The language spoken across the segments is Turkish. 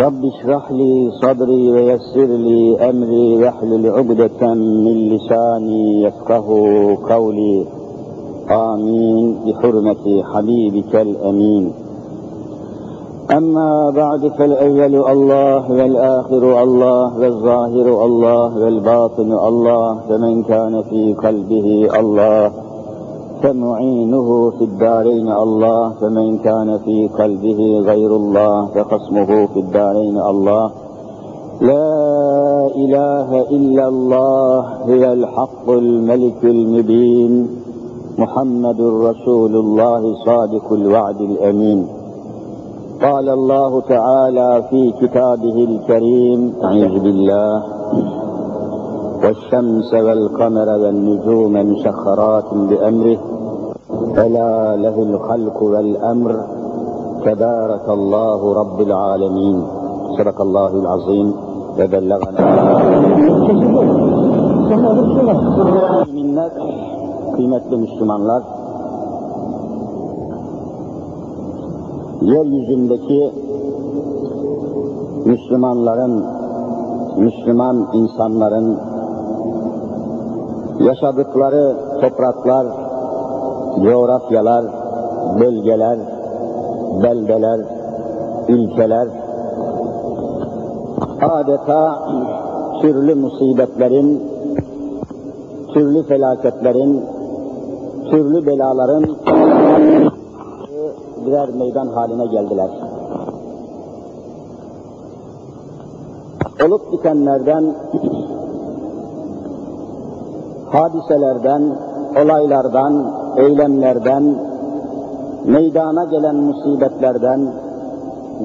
رب اشرح لي صدري ويسر لي أمري واحلل عقدة من لساني يفقه قولي. آمين. بحرمة حبيبك الأمين. أما بعد فالأول الله والآخر الله والظاهر الله والباطن الله فمن كان في قلبه الله. فمعينه في الدارين الله فمن كان في قلبه غير الله فخصمه في الدارين الله. لا إله إلا الله هي الحق الملك المبين. محمد رسول الله صادق الوعد الأمين. قال الله تعالى في كتابه الكريم أعوذ بالله والشمس والقمر والنجوم مسخرات بأمره ألا له الخلق والأمر تبارك الله رب العالمين صدق الله العظيم وبلغنا minnet kıymetli Müslümanlar yeryüzündeki Müslümanların Müslüman insanların yaşadıkları topraklar, coğrafyalar, bölgeler, beldeler, ülkeler adeta türlü musibetlerin, türlü felaketlerin, türlü belaların birer meydan haline geldiler. Olup bitenlerden, hadiselerden, olaylardan, eylemlerden, meydana gelen musibetlerden,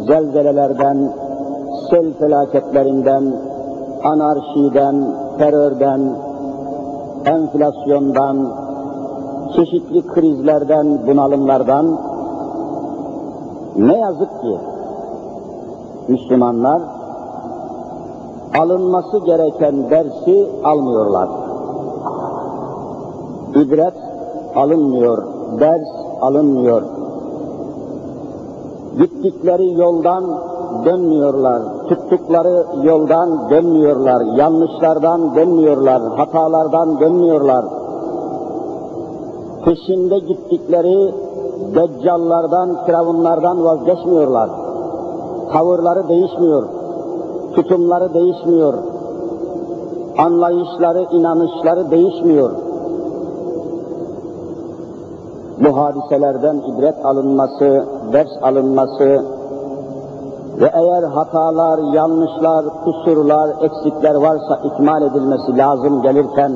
zelzelelerden, sel felaketlerinden, anarşiden, terörden, enflasyondan, çeşitli krizlerden, bunalımlardan ne yazık ki Müslümanlar alınması gereken dersi almıyorlar. İbret alınmıyor, ders alınmıyor. Gittikleri yoldan dönmüyorlar, tuttukları yoldan dönmüyorlar, yanlışlardan dönmüyorlar, hatalardan dönmüyorlar. Peşinde gittikleri deccallardan, firavunlardan vazgeçmiyorlar. Tavırları değişmiyor, tutumları değişmiyor, anlayışları, inanışları değişmiyor. Bu hadiselerden ibret alınması, ders alınması ve eğer hatalar, yanlışlar, kusurlar, eksikler varsa ikmal edilmesi lazım gelirken,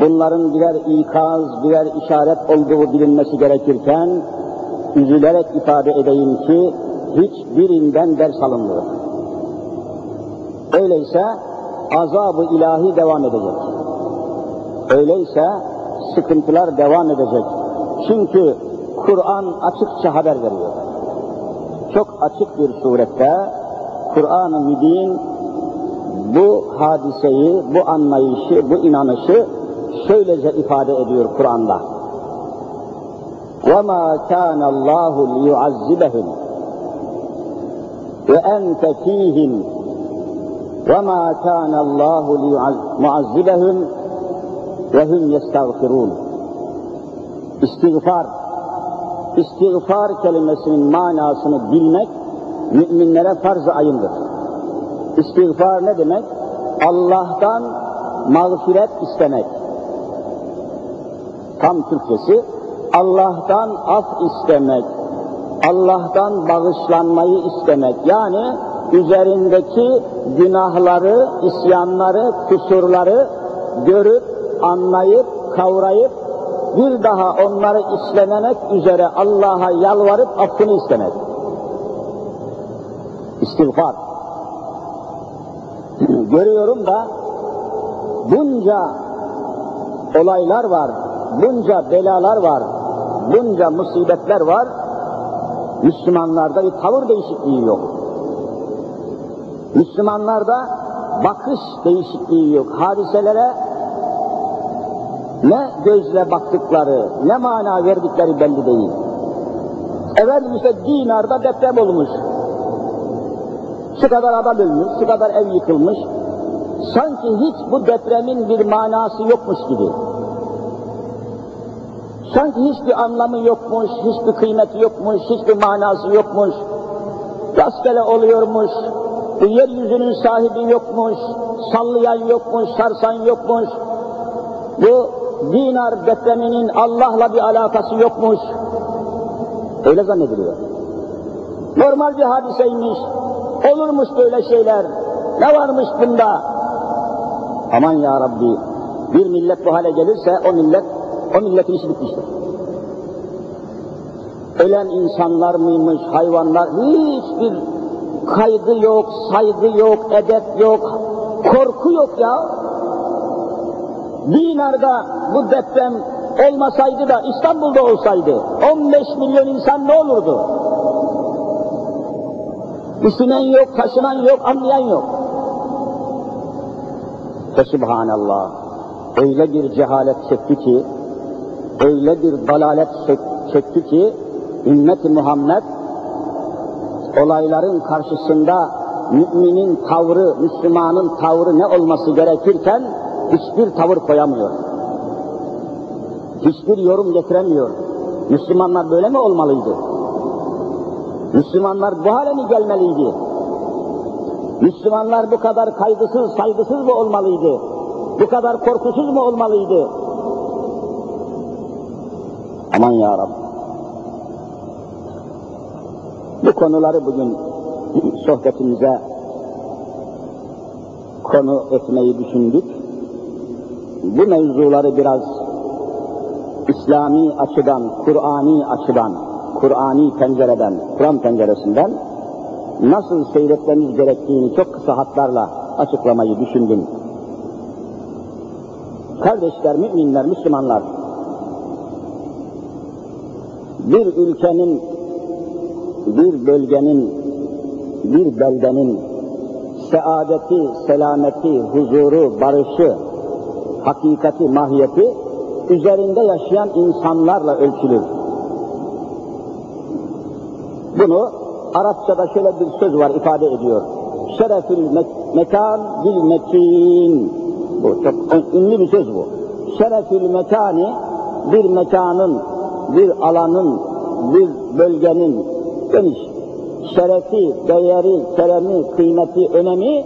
bunların birer ikaz, birer işaret olduğu bilinmesi gerekirken, üzülerek ifade edeyim ki, hiçbirinden ders alınmıyor. Öyleyse azabı ilahi devam edecek. Öyleyse sıkıntılar devam edecek. Çünkü Kur'an açıkça haber veriyor. Çok açık bir surette Kur'an-ı Mübin bu hadiseyi, bu anlayışı, bu inanışı şöylece ifade ediyor Kur'an'da. وَمَا كَانَ اللّٰهُ لِيُعَذِّبَهُمْ وَاَنْتَ ف۪يهِمْ وَمَا كَانَ اللّٰهُ لِيُعَذِّبَهُمْ وَهُمْ يَسْتَغْفِرُونَ İstiğfar, istiğfar kelimesinin manasını bilmek müminlere farz-ı ayındır. İstiğfar ne demek? Allah'tan mağfiret istemek. Tam Türkçesi Allah'tan af istemek, Allah'tan bağışlanmayı istemek. Yani üzerindeki günahları, isyanları, kusurları görüp, anlayıp, kavrayıp bir daha onları işlememek üzere Allah'a yalvarıp affını istemek. İstiğfar. Görüyorum da bunca olaylar var, bunca belalar var, bunca musibetler var, Müslümanlarda bir tavır değişikliği yok. Müslümanlarda bakış değişikliği yok. Hadiselere ne gözle baktıkları, ne mana verdikleri belli değil. Efendim işte Dinar'da deprem olmuş. Şu kadar adam ölmüş, şu kadar ev yıkılmış. Sanki hiç bu depremin bir manası yokmuş gibi. Sanki hiçbir anlamı yokmuş, hiçbir kıymeti yokmuş, hiçbir manası yokmuş. Rastgele oluyormuş, bu yeryüzünün sahibi yokmuş, sallayan yokmuş, sarsan yokmuş. Bu dinar depreminin Allah'la bir alakası yokmuş. Öyle zannediliyor. Normal bir hadiseymiş, olurmuş böyle şeyler, ne varmış bunda? Aman ya Rabbi, bir millet bu hale gelirse o millet, o milletin işi bitmiştir. Ölen insanlar mıymış, hayvanlar, hiçbir kaygı yok, saygı yok, edep yok, korku yok ya. Dinar'da bu deprem olmasaydı da İstanbul'da olsaydı 15 milyon insan ne olurdu? Düşünen yok, taşınan yok, anlayan yok. Ve Subhanallah, öyle bir cehalet çekti ki, öyle bir dalalet çekti ki, ümmet Muhammed olayların karşısında müminin tavrı, Müslümanın tavrı ne olması gerekirken hiçbir tavır koyamıyor. Hiçbir yorum getiremiyor. Müslümanlar böyle mi olmalıydı? Müslümanlar bu hale mi gelmeliydi? Müslümanlar bu kadar kaygısız, saygısız mı olmalıydı? Bu kadar korkusuz mu olmalıydı? Aman ya Rabbi. Bu konuları bugün sohbetimize konu etmeyi düşündük. Bu mevzuları biraz İslami açıdan, Kur'ani açıdan, Kur'ani pencereden, Kur'an penceresinden nasıl seyretmemiz gerektiğini çok kısa hatlarla açıklamayı düşündüm. Kardeşler, müminler, Müslümanlar, bir ülkenin, bir bölgenin, bir beldenin saadeti, selameti, huzuru, barışı, hakikati, mahiyeti üzerinde yaşayan insanlarla ölçülür. Bunu Arapçada şöyle bir söz var ifade ediyor. Şerefül me mekan bil mekin. Bu çok ünlü bir söz bu. Şerefül mekani bir mekanın, bir alanın, bir bölgenin geniş şerefi, değeri, keremi, kıymeti, önemi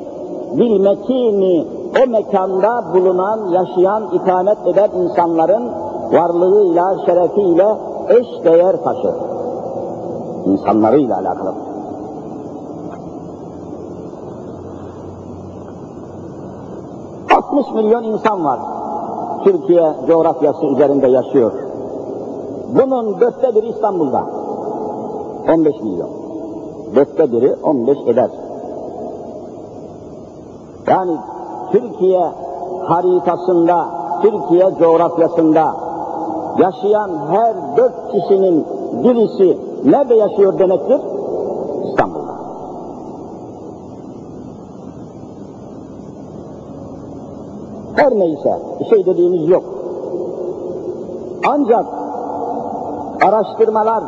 bil mekini o mekanda bulunan, yaşayan, ikamet eden insanların varlığıyla, şerefiyle eş değer taşır. İnsanlarıyla alakalı. ...60 milyon insan var. Türkiye coğrafyası üzerinde yaşıyor. Bunun dörtte biri İstanbul'da. 15 milyon. Dörtte biri 15 eder. Yani Türkiye haritasında, Türkiye coğrafyasında yaşayan her dört kişinin birisi nerede yaşıyor demektir? İstanbul'da. Her neyse, şey dediğimiz yok. Ancak araştırmalar,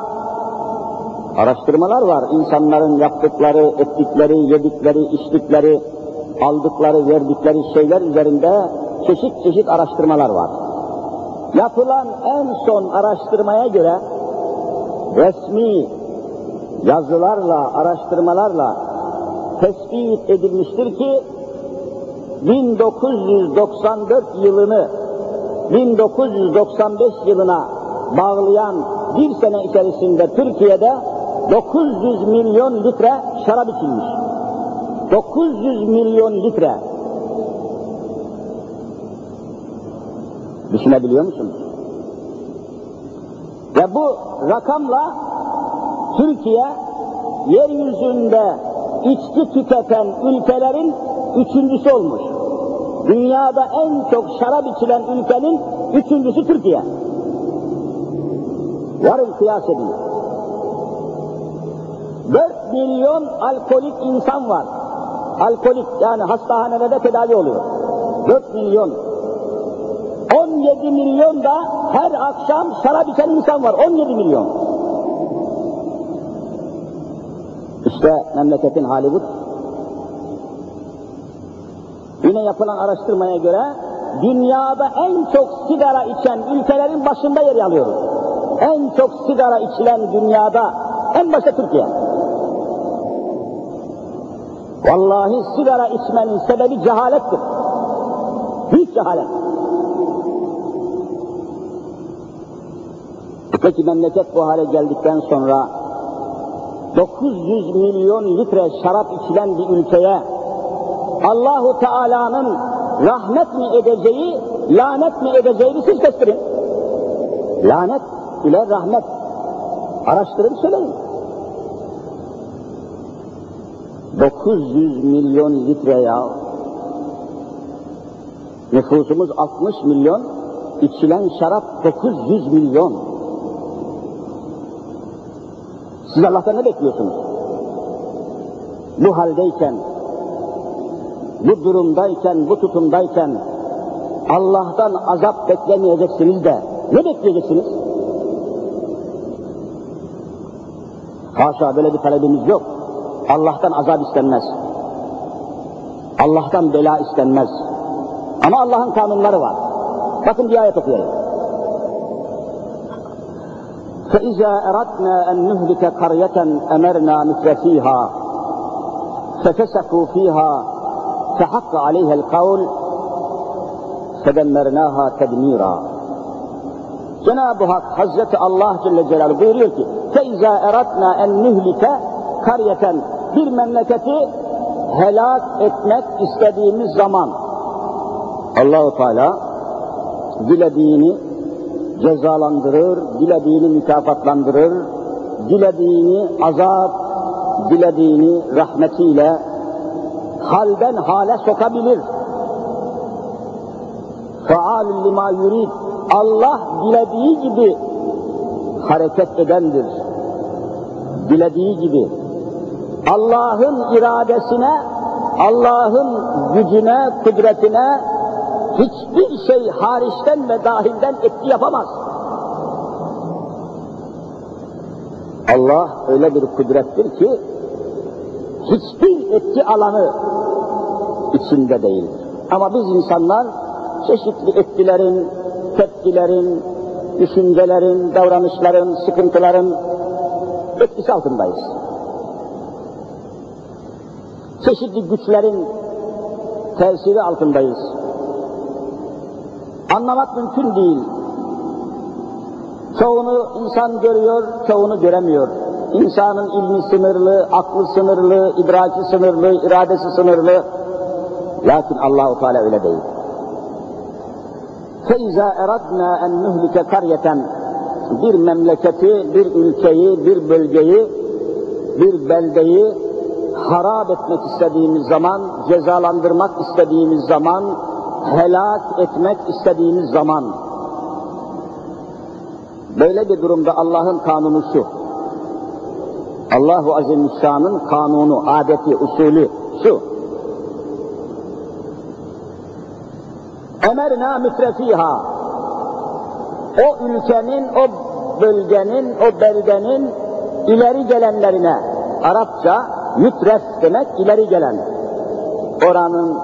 araştırmalar var. İnsanların yaptıkları, ettikleri, yedikleri, içtikleri, aldıkları, verdikleri şeyler üzerinde çeşit çeşit araştırmalar var. Yapılan en son araştırmaya göre resmi yazılarla, araştırmalarla tespit edilmiştir ki 1994 yılını 1995 yılına bağlayan bir sene içerisinde Türkiye'de 900 milyon litre şarap içilmiş. 900 milyon litre. Düşünebiliyor musunuz? Ve bu rakamla Türkiye yeryüzünde içki tüketen ülkelerin üçüncüsü olmuş. Dünyada en çok şarap içilen ülkenin üçüncüsü Türkiye. Yarın kıyas edin. 4 milyon alkolik insan var. Alkolik yani hastahanelerde tedavi oluyor. 4 milyon. 17 milyon da her akşam şarap içen insan var. 17 milyon. İşte memleketin hali bu. Yine yapılan araştırmaya göre dünyada en çok sigara içen ülkelerin başında yer alıyoruz. En çok sigara içilen dünyada en başta Türkiye. Vallahi sigara içmenin sebebi cehalettir. Büyük cehalet. Peki memleket bu hale geldikten sonra 900 milyon litre şarap içilen bir ülkeye Allahu Teala'nın rahmet mi edeceği, lanet mi edeceğini siz kestirin. Lanet ile rahmet. Araştırın söyleyin. 900 milyon litre ya. Nüfusumuz 60 milyon, içilen şarap 900 milyon. Siz Allah'tan ne bekliyorsunuz? Bu haldeyken, bu durumdayken, bu tutumdayken Allah'tan azap beklemeyeceksiniz de ne bekleyeceksiniz? Haşa böyle bir talebimiz yok. Allah'tan azap istenmez. Allah'tan bela istenmez. Ama Allah'ın kanunları var. Bakın bir ayet okuyayım. فإذا أردنا أن نهلك قرية أمرنا مثل فيها ففسقوا فيها فحق عليها القول فدمرناها تدميرا Cenab-ı Hak Hazreti Allah Celle Celaluhu buyuruyor ki فَاِذَا اَرَدْنَا اَنْ نُهْلِكَ karyeten bir memleketi helak etmek istediğimiz zaman Allahu Teala dilediğini cezalandırır, dilediğini mükafatlandırır, dilediğini azap, dilediğini rahmetiyle halden hale sokabilir. Faal lima yurid. Allah dilediği gibi hareket edendir. Dilediği gibi. Allah'ın iradesine, Allah'ın gücüne, kudretine hiçbir şey hariçten ve dahilden etki yapamaz. Allah öyle bir kudrettir ki hiçbir etki alanı içinde değil. Ama biz insanlar çeşitli etkilerin, tepkilerin, düşüncelerin, davranışların, sıkıntıların etkisi altındayız Çeşitli güçlerin tesiri altındayız. Anlamak mümkün değil. Çoğunu insan görüyor, çoğunu göremiyor. İnsanın ilmi sınırlı, aklı sınırlı, idraki sınırlı, iradesi sınırlı. Lakin Allahu Teala öyle değil. فَاِذَا اَرَدْنَا اَنْ نُهْلِكَ قَرْيَةً Bir memleketi, bir ülkeyi, bir bölgeyi, bir beldeyi harap etmek istediğimiz zaman, cezalandırmak istediğimiz zaman, helak etmek istediğimiz zaman, böyle bir durumda Allah'ın kanunu şu, Allahu Azimüşşan'ın kanunu, adeti, usulü şu, emerna mütrefiha, o ülkenin, o bölgenin, o beldenin ileri gelenlerine, Arapça mütref demek ileri gelen, oranın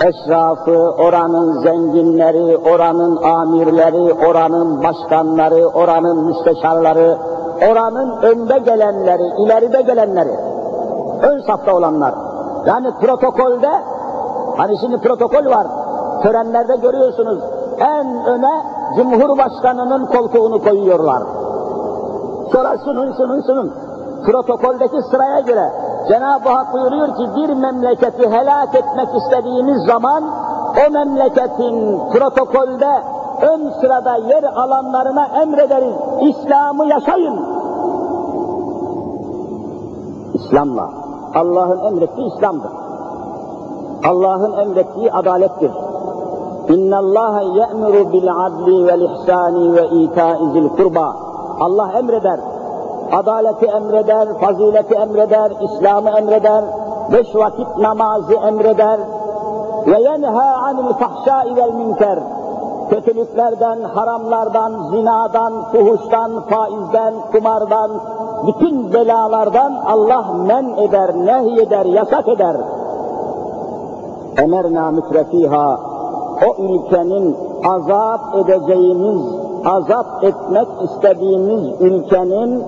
eşrafı, oranın zenginleri, oranın amirleri, oranın başkanları, oranın müsteşarları, oranın önde gelenleri, ileride gelenleri, ön safta olanlar. Yani protokolde, hani şimdi protokol var, törenlerde görüyorsunuz, en öne Cumhurbaşkanının koltuğunu koyuyorlar. Sonra şunun şunun şunun. Protokoldeki sıraya göre Cenab-ı Hak buyuruyor ki bir memleketi helak etmek istediğiniz zaman o memleketin protokolde ön sırada yer alanlarına emrederiz. İslam'ı yaşayın. İslam'la, Allah'ın emrettiği İslam'dır. Allah'ın emrettiği adalettir. Bil adli vel ihsani ve ita'i zil kurba. Allah emreder. Adaleti emreder, fazileti emreder, İslam'ı emreder, beş vakit namazı emreder. Ve yenha anil fahşai vel münker. Kötülüklerden, haramlardan, zinadan, fuhuştan, faizden, kumardan, bütün belalardan Allah men eder, nehyeder, yasak eder. Emerna mütrefiha, o ülkenin azap edeceğimiz, azap etmek istediğimiz ülkenin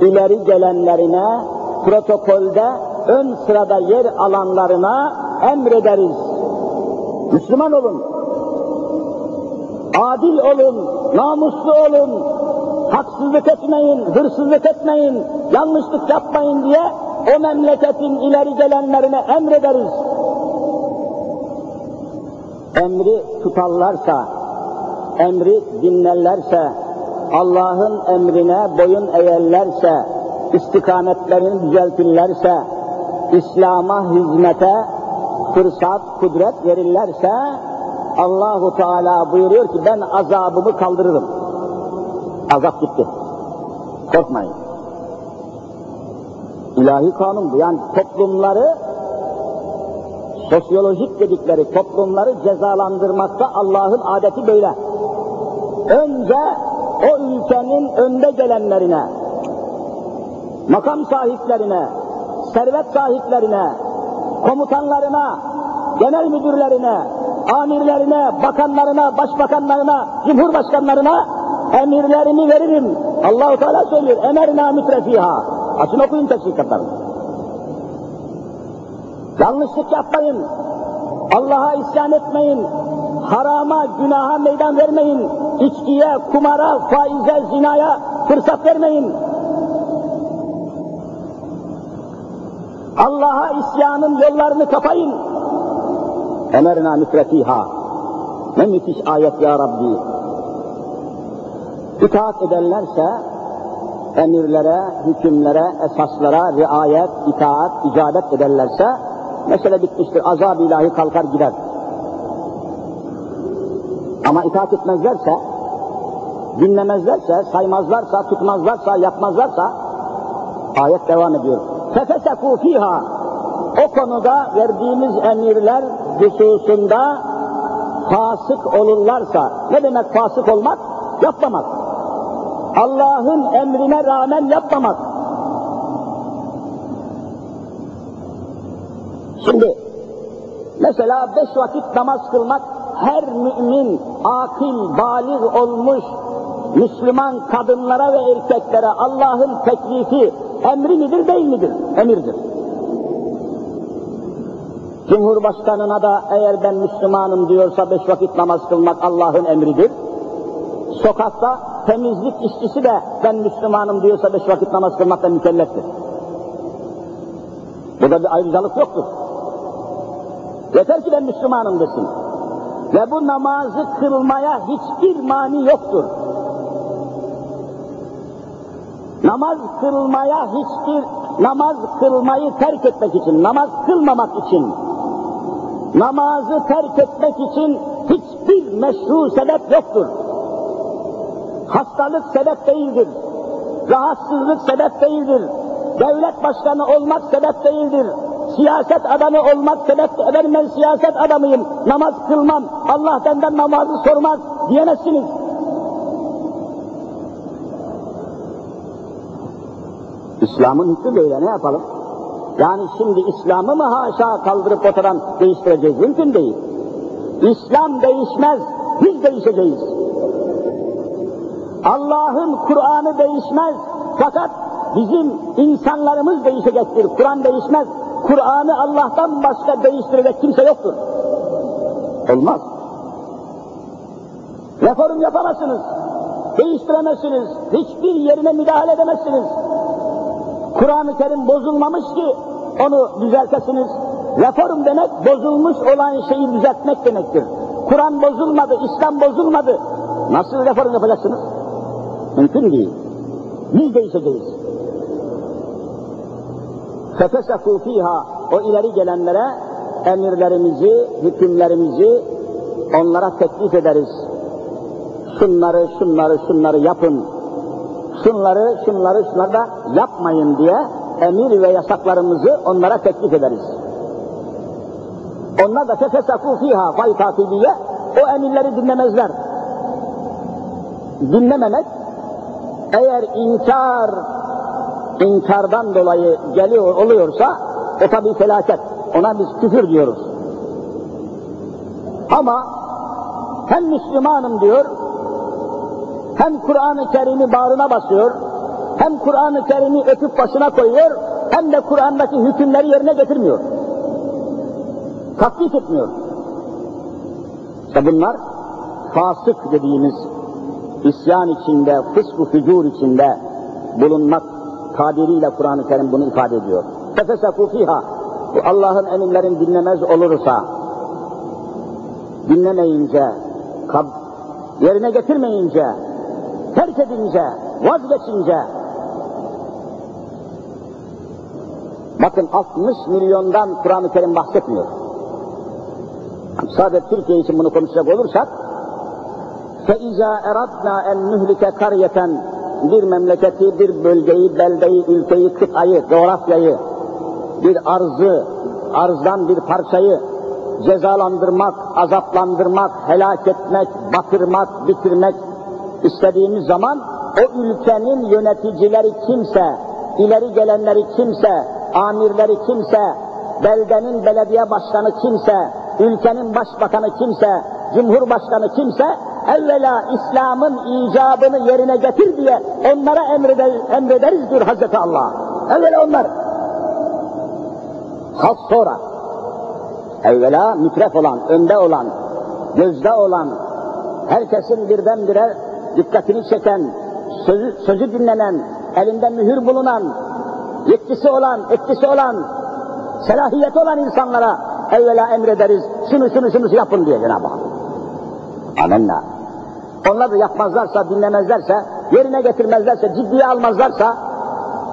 ileri gelenlerine, protokolde ön sırada yer alanlarına emrederiz. Müslüman olun, adil olun, namuslu olun, haksızlık etmeyin, hırsızlık etmeyin, yanlışlık yapmayın diye o memleketin ileri gelenlerine emrederiz. Emri tutarlarsa, emri dinlerlerse, Allah'ın emrine boyun eğerlerse, istikametlerini düzeltirlerse, İslam'a hizmete fırsat, kudret verirlerse, Allahu Teala buyuruyor ki ben azabımı kaldırırım. Azap gitti. Korkmayın. İlahi kanun bu. Yani toplumları sosyolojik dedikleri toplumları cezalandırmakta Allah'ın adeti böyle. Önce o ülkenin önde gelenlerine, makam sahiplerine, servet sahiplerine, komutanlarına, genel müdürlerine, amirlerine, bakanlarına, başbakanlarına, cumhurbaşkanlarına emirlerimi veririm. Allahu Teala söylüyor. Emerna mütrefiha. Açın okuyun tefsir kitaplarını. Yanlışlık yapmayın. Allah'a isyan etmeyin. Harama, günaha meydan vermeyin. İçkiye, kumara, faize, zinaya fırsat vermeyin. Allah'a isyanın yollarını kapayın. Emerna mütrefiha. Ne müthiş ayet ya Rabbi. İtaat ederlerse emirlere, hükümlere, esaslara riayet, itaat, icabet ederlerse mesele bitmiştir. Azab ilahi kalkar gider. Ama itaat etmezlerse, dinlemezlerse, saymazlarsa, tutmazlarsa, yapmazlarsa ayet devam ediyor. Fefesekû fiha o konuda verdiğimiz emirler hususunda fasık olurlarsa, ne demek fasık olmak? Yapmamak. Allah'ın emrine rağmen yapmamak. Şimdi mesela beş vakit namaz kılmak her mümin, akil, balik olmuş Müslüman kadınlara ve erkeklere Allah'ın teklifi emri midir değil midir? Emirdir. Cumhurbaşkanına da eğer ben Müslümanım diyorsa beş vakit namaz kılmak Allah'ın emridir. Sokakta temizlik işçisi de ben Müslümanım diyorsa beş vakit namaz kılmakta mükelleftir. Burada bir ayrıcalık yoktur. Yeter ki ben Müslümanım desin. Ve bu namazı kılmaya hiçbir mani yoktur. Namaz kılmaya hiçbir, namaz kılmayı terk etmek için, namaz kılmamak için, namazı terk etmek için hiçbir meşru sebep yoktur. Hastalık sebep değildir. Rahatsızlık sebep değildir. Devlet başkanı olmak sebep değildir. Siyaset adamı olmak sebep değildir. Ben siyaset adamıyım, namaz kılmam, Allah benden namazı sormaz diyemezsiniz. İslam'ın hükmü böyle ne yapalım? Yani şimdi İslam'ı mı haşa kaldırıp ortadan değiştireceğiz? Mümkün değil. İslam değişmez, biz değişeceğiz. Allah'ın Kur'an'ı değişmez. Fakat bizim insanlarımız değişecektir. Kur'an değişmez. Kur'an'ı Allah'tan başka değiştirecek kimse yoktur. Olmaz. Reform yapamazsınız. Değiştiremezsiniz. Hiçbir yerine müdahale edemezsiniz. Kur'an-ı Kerim bozulmamış ki onu düzeltesiniz. Reform demek bozulmuş olan şeyi düzeltmek demektir. Kur'an bozulmadı, İslam bozulmadı. Nasıl reform yapacaksınız? Mümkün değil. Biz değişeceğiz. Fefesekû fîhâ o ileri gelenlere emirlerimizi, hükümlerimizi onlara teklif ederiz. Şunları, şunları, şunları yapın. Şunları, şunları, şunları da yapmayın diye emir ve yasaklarımızı onlara teklif ederiz. Onlar da fefesakû fîhâ fay tatibiye o emirleri dinlemezler. Dinlememek eğer inkar inkardan dolayı geliyor oluyorsa o tabi felaket. Ona biz küfür diyoruz. Ama hem Müslümanım diyor, hem Kur'an-ı Kerim'i bağrına basıyor, hem Kur'an-ı Kerim'i öpüp başına koyuyor, hem de Kur'an'daki hükümleri yerine getirmiyor. Tatbik etmiyor. İşte bunlar fasık dediğimiz isyan içinde, fısk-ı fücur içinde bulunmak tabiriyle Kur'an-ı Kerim bunu ifade ediyor. Fefesekû fîhâ Allah'ın emirlerini dinlemez olursa, dinlemeyince, yerine getirmeyince, terk edince, vazgeçince, bakın 60 milyondan Kur'an-ı Kerim bahsetmiyor. Sadece Türkiye için bunu konuşacak olursak, فَاِذَا اَرَدْنَا اَنْ نُهْلِكَ قَرْيَةً Bir memleketi, bir bölgeyi, beldeyi, ülkeyi, kıtayı, coğrafyayı, bir arzı, arzdan bir parçayı cezalandırmak, azaplandırmak, helak etmek, batırmak, bitirmek istediğimiz zaman o ülkenin yöneticileri kimse, ileri gelenleri kimse, amirleri kimse, beldenin belediye başkanı kimse, ülkenin başbakanı kimse, cumhurbaşkanı kimse, evvela İslam'ın icabını yerine getir diye onlara emreder, emrederiz diyor Hazreti Allah. Evvela onlar. Halk sonra. Evvela mütref olan, önde olan, gözde olan, herkesin birdenbire dikkatini çeken, sözü, sözü dinlenen, elinde mühür bulunan, yetkisi olan, etkisi olan, selahiyeti olan insanlara evvela emrederiz, şunu şunu şunu yapın diye Cenab-ı Hak. Amenna. Onlar da yapmazlarsa, dinlemezlerse, yerine getirmezlerse, ciddiye almazlarsa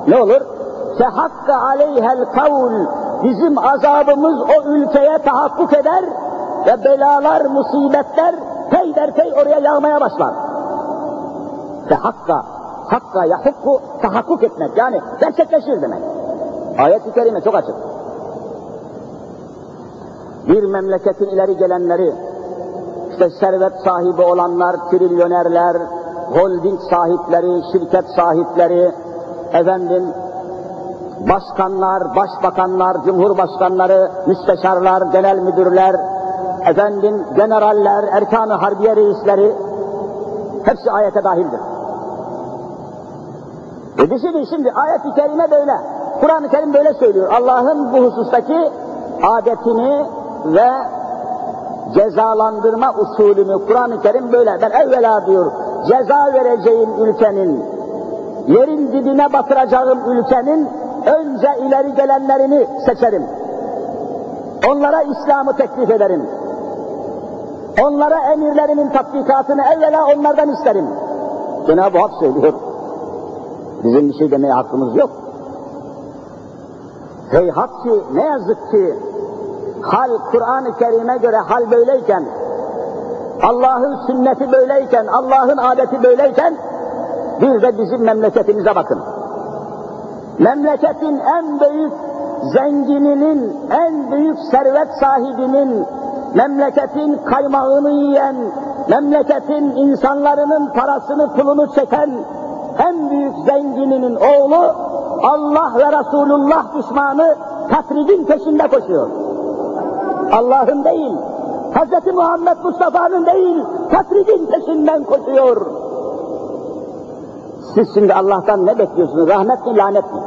ne olur? Fehakka aleyhel kavl bizim azabımız o ülkeye tahakkuk eder ve belalar, musibetler peyderpey oraya yağmaya başlar. Fehakka, hakka yahukku tahakkuk etmek yani gerçekleşir demek. Ayet-i kerime çok açık. Bir memleketin ileri gelenleri, işte servet sahibi olanlar, trilyonerler, holding sahipleri, şirket sahipleri, efendim başkanlar, başbakanlar, cumhurbaşkanları, müsteşarlar, genel müdürler, efendim generaller, erkan-ı harbiye reisleri hepsi ayete dahildir. E düşünün şimdi ayet-i kerime böyle. Kur'an-ı Kerim böyle söylüyor. Allah'ın bu husustaki adetini ve cezalandırma usulünü Kur'an-ı Kerim böyle. Ben evvela diyor ceza vereceğim ülkenin, yerin dibine batıracağım ülkenin önce ileri gelenlerini seçerim. Onlara İslam'ı teklif ederim. Onlara emirlerimin tatbikatını evvela onlardan isterim. Cenab-ı Hak söylüyor. Bizim bir şey demeye hakkımız yok. Heyhat ki ne yazık ki hal Kur'an-ı Kerim'e göre hal böyleyken, Allah'ın sünneti böyleyken, Allah'ın adeti böyleyken, bir de bizim memleketimize bakın. Memleketin en büyük zengininin, en büyük servet sahibinin, memleketin kaymağını yiyen, memleketin insanların parasını pulunu çeken en büyük zengininin oğlu Allah ve Resulullah düşmanı tatribin peşinde koşuyor. Allah'ın değil, Hz. Muhammed Mustafa'nın değil, tatribin peşinden koşuyor. Siz şimdi Allah'tan ne bekliyorsunuz? Rahmet mi, lanet mi?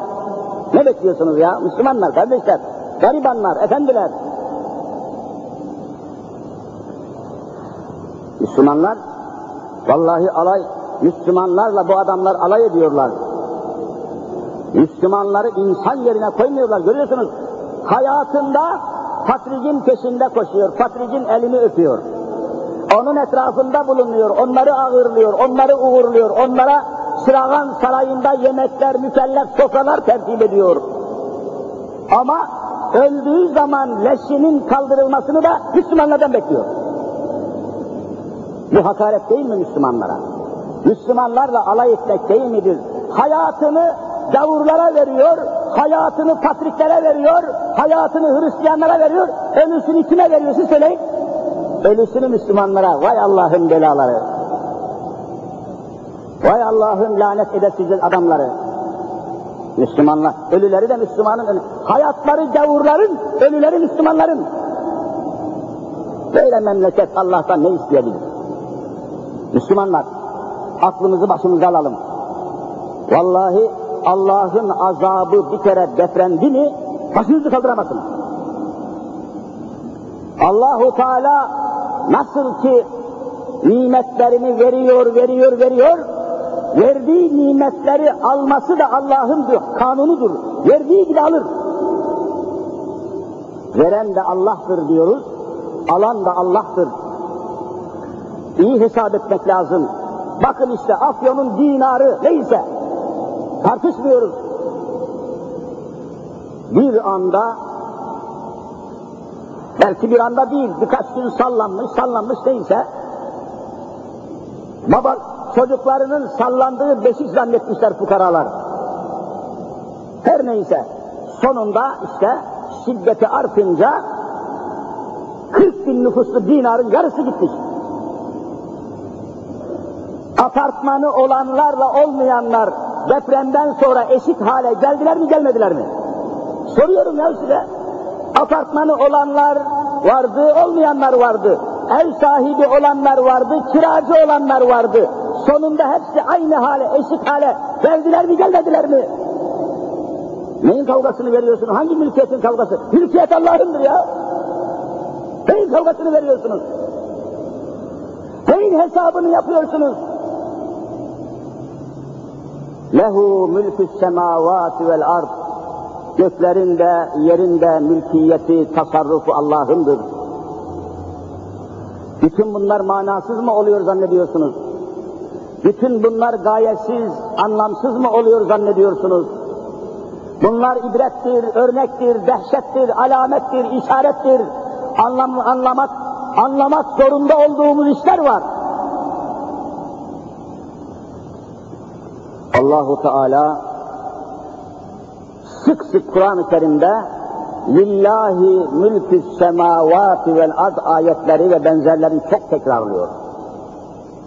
Ne bekliyorsunuz ya? Müslümanlar, kardeşler, garibanlar, efendiler. Müslümanlar, vallahi alay, Müslümanlarla bu adamlar alay ediyorlar. Müslümanları insan yerine koymuyorlar, görüyorsunuz. Hayatında patricin peşinde koşuyor, patricin elini öpüyor. Onun etrafında bulunuyor, onları ağırlıyor, onları uğurluyor, onlara Çırağan sarayında yemekler, mükellef sofralar tertip ediyor. Ama öldüğü zaman leşinin kaldırılmasını da Müslümanlardan bekliyor. Bu hakaret değil mi Müslümanlara? Müslümanlarla alay etmek değil midir? Hayatını gavurlara veriyor, hayatını patriklere veriyor, hayatını Hristiyanlara veriyor, ölüsünü kime veriyor siz söyleyin? Ölüsünü Müslümanlara, vay Allah'ın belaları. Vay Allah'ın lanet edesiz adamları. Müslümanlar, ölüleri de Müslümanın. Hayatları gavurların, ölüleri Müslümanların. Böyle memleket Allah'tan ne isteyebilir? Müslümanlar, aklımızı başımıza alalım. Vallahi Allah'ın azabı bir kere deprendi mi, başınızı kaldıramazsınız. Allahu Teala nasıl ki nimetlerini veriyor, veriyor, veriyor, verdiği nimetleri alması da Allah'ın kanunudur. Verdiği gibi alır. Veren de Allah'tır diyoruz, alan da Allah'tır. İyi hesap etmek lazım. Bakın işte Afyon'un dinarı neyse, tartışmıyoruz. Bir anda, belki bir anda değil, birkaç gün sallanmış, sallanmış neyse, baba çocuklarının sallandığı beşik zannetmişler fukaralar. Her neyse, sonunda işte şiddeti artınca 40 bin nüfuslu dinarın yarısı gitmiş. Apartmanı olanlarla olmayanlar depremden sonra eşit hale geldiler mi gelmediler mi? Soruyorum ya size. Apartmanı olanlar vardı, olmayanlar vardı. Ev sahibi olanlar vardı, kiracı olanlar vardı. Sonunda hepsi aynı hale, eşit hale geldiler mi gelmediler mi? Neyin kavgasını veriyorsun? Hangi mülkiyetin kavgası? Mülkiyet Allah'ındır ya. Neyin kavgasını veriyorsunuz? Neyin hesabını yapıyorsunuz? Lehu mülkü semavati vel ard. Göklerin de yerin de mülkiyeti, tasarrufu Allah'ındır. Bütün bunlar manasız mı oluyor zannediyorsunuz? Bütün bunlar gayesiz, anlamsız mı oluyor zannediyorsunuz? Bunlar ibrettir, örnektir, dehşettir, alamettir, işarettir. Anlam, anlamak, anlamak zorunda olduğumuz işler var. Allahu Teala sık sık Kur'an-ı Kerim'de lillahi mülkü semavati vel ard ayetleri ve benzerlerini çok tekrarlıyor.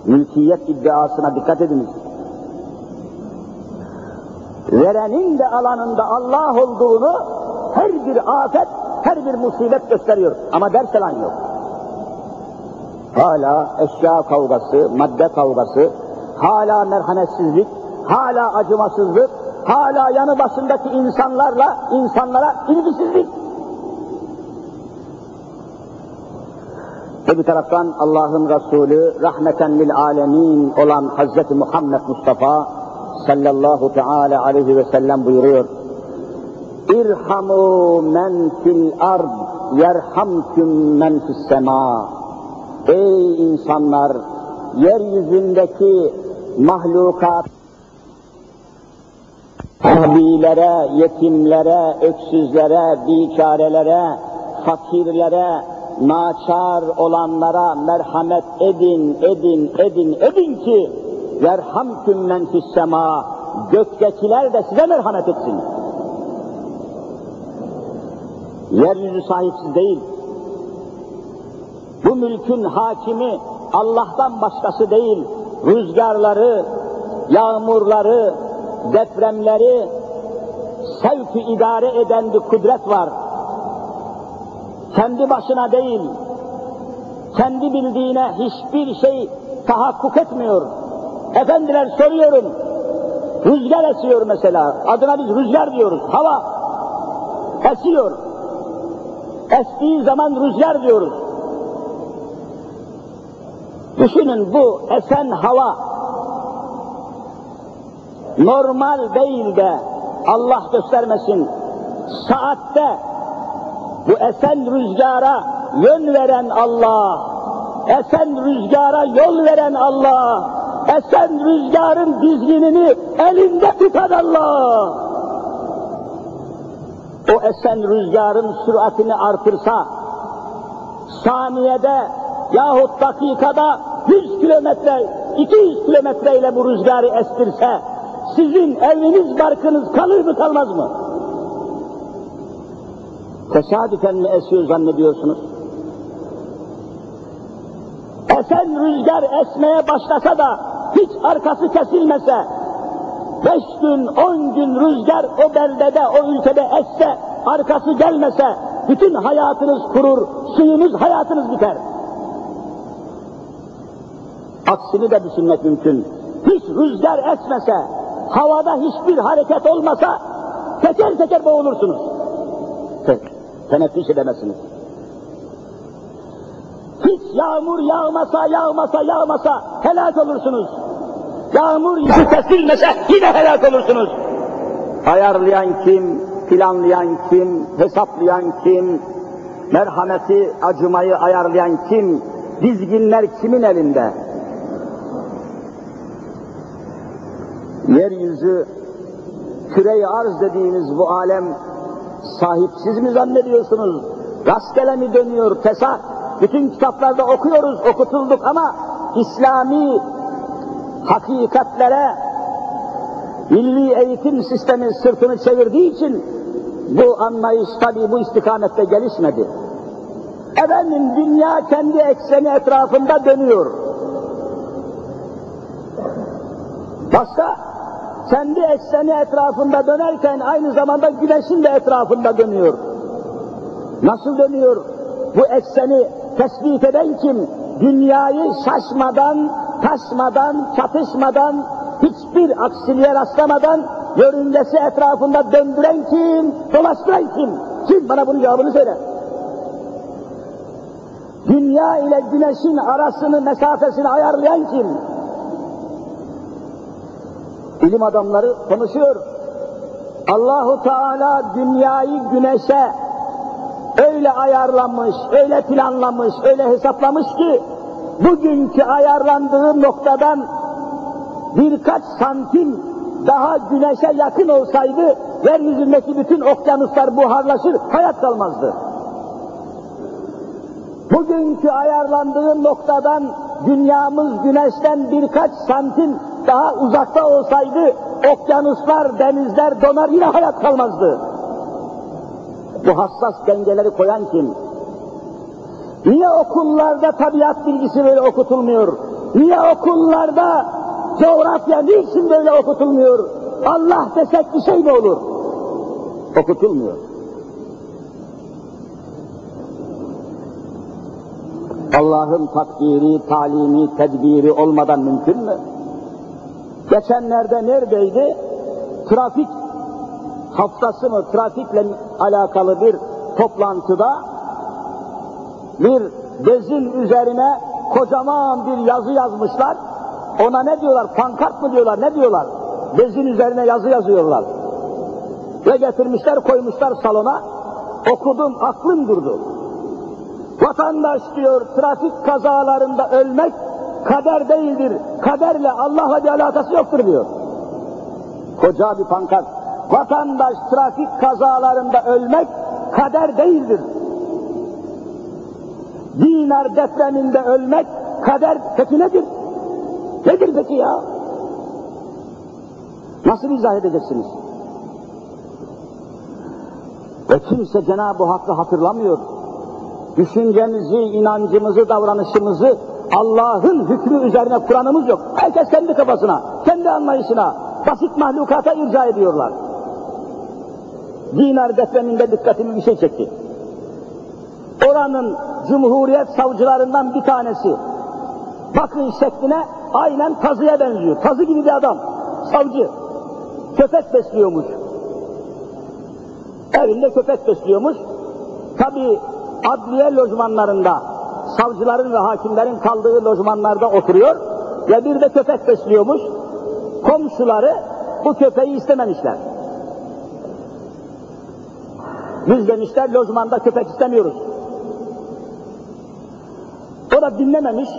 Mülkiyet iddiasına dikkat ediniz. Verenin de alanında Allah olduğunu her bir afet, her bir musibet gösteriyor. Ama ders alan yok. Hala eşya kavgası, madde kavgası, hala merhametsizlik, hala acımasızlık, hala yanı başındaki insanlarla insanlara ilgisizlik. Bir taraftan Allah'ın Resulü rahmeten lil alemin olan Hazreti Muhammed Mustafa sallallahu teala aleyhi ve sellem buyuruyor. İrhamu men fil ard yerhamküm men fis sema. Ey insanlar, yeryüzündeki mahlukat abilere, yetimlere, öksüzlere, biçarelere, fakirlere, naçar olanlara merhamet edin, edin, edin, edin ki yerhamküm men sema göktekiler de size merhamet etsin. Yeryüzü sahipsiz değil. Bu mülkün hakimi Allah'tan başkası değil. Rüzgarları, yağmurları, depremleri sevk idare eden bir kudret var. Kendi başına değil, kendi bildiğine hiçbir şey tahakkuk etmiyor. Efendiler soruyorum, rüzgar esiyor mesela, adına biz rüzgar diyoruz, hava esiyor. Estiği zaman rüzgar diyoruz. Düşünün bu esen hava normal değil de Allah göstermesin saatte bu esen rüzgara yön veren Allah, esen rüzgara yol veren Allah, esen rüzgarın dizginini elinde tutan Allah. o esen rüzgarın süratini artırsa, saniyede yahut dakikada 100 kilometre, 200 kilometre ile bu rüzgarı estirse, sizin eviniz, barkınız kalır mı kalmaz mı? Tesadüfen mi esiyor zannediyorsunuz? Esen rüzgar esmeye başlasa da hiç arkası kesilmese, beş gün, on gün rüzgar o beldede, o ülkede esse, arkası gelmese, bütün hayatınız kurur, suyunuz hayatınız biter. Aksini de düşünmek mümkün. Hiç rüzgar esmese, havada hiçbir hareket olmasa, teker teker boğulursunuz. Teneffüs edemezsiniz. Hiç yağmur yağmasa, yağmasa, yağmasa helak olursunuz. Yağmur yüzü kesilmese yine helak olursunuz. Ayarlayan kim, planlayan kim, hesaplayan kim, merhameti, acımayı ayarlayan kim, dizginler kimin elinde? Yeryüzü, küre arz dediğimiz bu alem sahipsiz mi zannediyorsunuz? Rastgele mi dönüyor, fesat? Bütün kitaplarda okuyoruz, okutulduk ama İslami hakikatlere milli eğitim sistemi sırtını çevirdiği için bu anlayış tabi bu istikamette gelişmedi. Efendim dünya kendi ekseni etrafında dönüyor. Başka kendi ekseni etrafında dönerken aynı zamanda güneşin de etrafında dönüyor. Nasıl dönüyor? Bu ekseni tespit eden kim? Dünyayı şaşmadan, taşmadan, çatışmadan, hiçbir aksiliğe rastlamadan yörüngesi etrafında döndüren kim? Dolaştıran kim? Kim? Bana bunun cevabını söyle. Dünya ile güneşin arasını, mesafesini ayarlayan kim? İlim adamları konuşuyor. Allahu Teala dünyayı güneşe öyle ayarlamış, öyle planlamış, öyle hesaplamış ki bugünkü ayarlandığı noktadan birkaç santim daha güneşe yakın olsaydı yeryüzündeki bütün okyanuslar buharlaşır, hayat kalmazdı. Bugünkü ayarlandığı noktadan dünyamız güneşten birkaç santim daha uzakta olsaydı okyanuslar, denizler donar yine hayat kalmazdı. Bu hassas dengeleri koyan kim? Niye okullarda tabiat bilgisi böyle okutulmuyor? Niye okullarda coğrafya niçin böyle okutulmuyor? Allah desek bir şey mi olur? Okutulmuyor. Allah'ın takdiri, talimi, tedbiri olmadan mümkün mü? Geçenlerde neredeydi? Trafik haftası mı, trafikle alakalı bir toplantıda bir bezin üzerine kocaman bir yazı yazmışlar. Ona ne diyorlar? Pankart mı diyorlar? Ne diyorlar? Bezin üzerine yazı yazıyorlar. Ve getirmişler koymuşlar salona. Okudum aklım durdu. Vatandaş diyor trafik kazalarında ölmek kader değildir. Kaderle Allah'la bir alakası yoktur diyor. Koca bir pankart. Vatandaş trafik kazalarında ölmek kader değildir. Dinar depreminde ölmek kader peki nedir? Nedir peki ya? Nasıl izah edeceksiniz? Ve kimse Cenab-ı Hakk'ı hatırlamıyor. Düşüncemizi, inancımızı, davranışımızı Allah'ın hükmü üzerine Kur'an'ımız yok. Herkes kendi kafasına, kendi anlayışına, basit mahlukata irca ediyorlar. Dinar depreminde dikkatimi bir şey çekti. Oranın Cumhuriyet savcılarından bir tanesi, bakın şekline aynen tazıya benziyor. Tazı gibi bir adam, savcı. Köpek besliyormuş. Evinde köpek besliyormuş. Tabi adliye lojmanlarında, savcıların ve hakimlerin kaldığı lojmanlarda oturuyor ve bir de köpek besliyormuş. Komşuları bu köpeği istememişler. Biz demişler lojmanda köpek istemiyoruz. O da dinlememiş.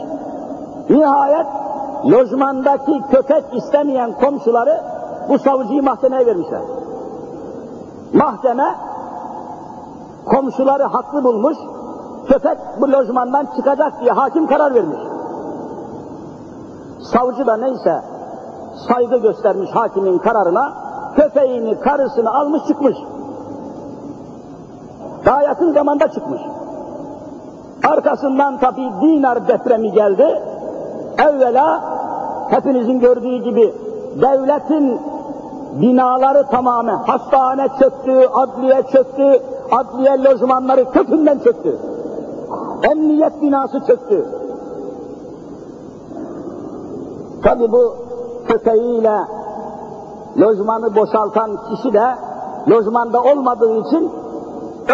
Nihayet lojmandaki köpek istemeyen komşuları bu savcıyı mahkemeye vermişler. Mahkeme komşuları haklı bulmuş, köpek bu lojmandan çıkacak diye hakim karar vermiş. Savcı da neyse saygı göstermiş hakimin kararına, köpeğini, karısını almış çıkmış. Daha yakın zamanda çıkmış. Arkasından tabi dinar depremi geldi. Evvela hepinizin gördüğü gibi devletin binaları tamamen hastane çöktü, adliye çöktü, adliye lojmanları kökünden çöktü. Emniyet binası çöktü. Tabi bu köpeğiyle lojmanı boşaltan kişi de lojmanda olmadığı için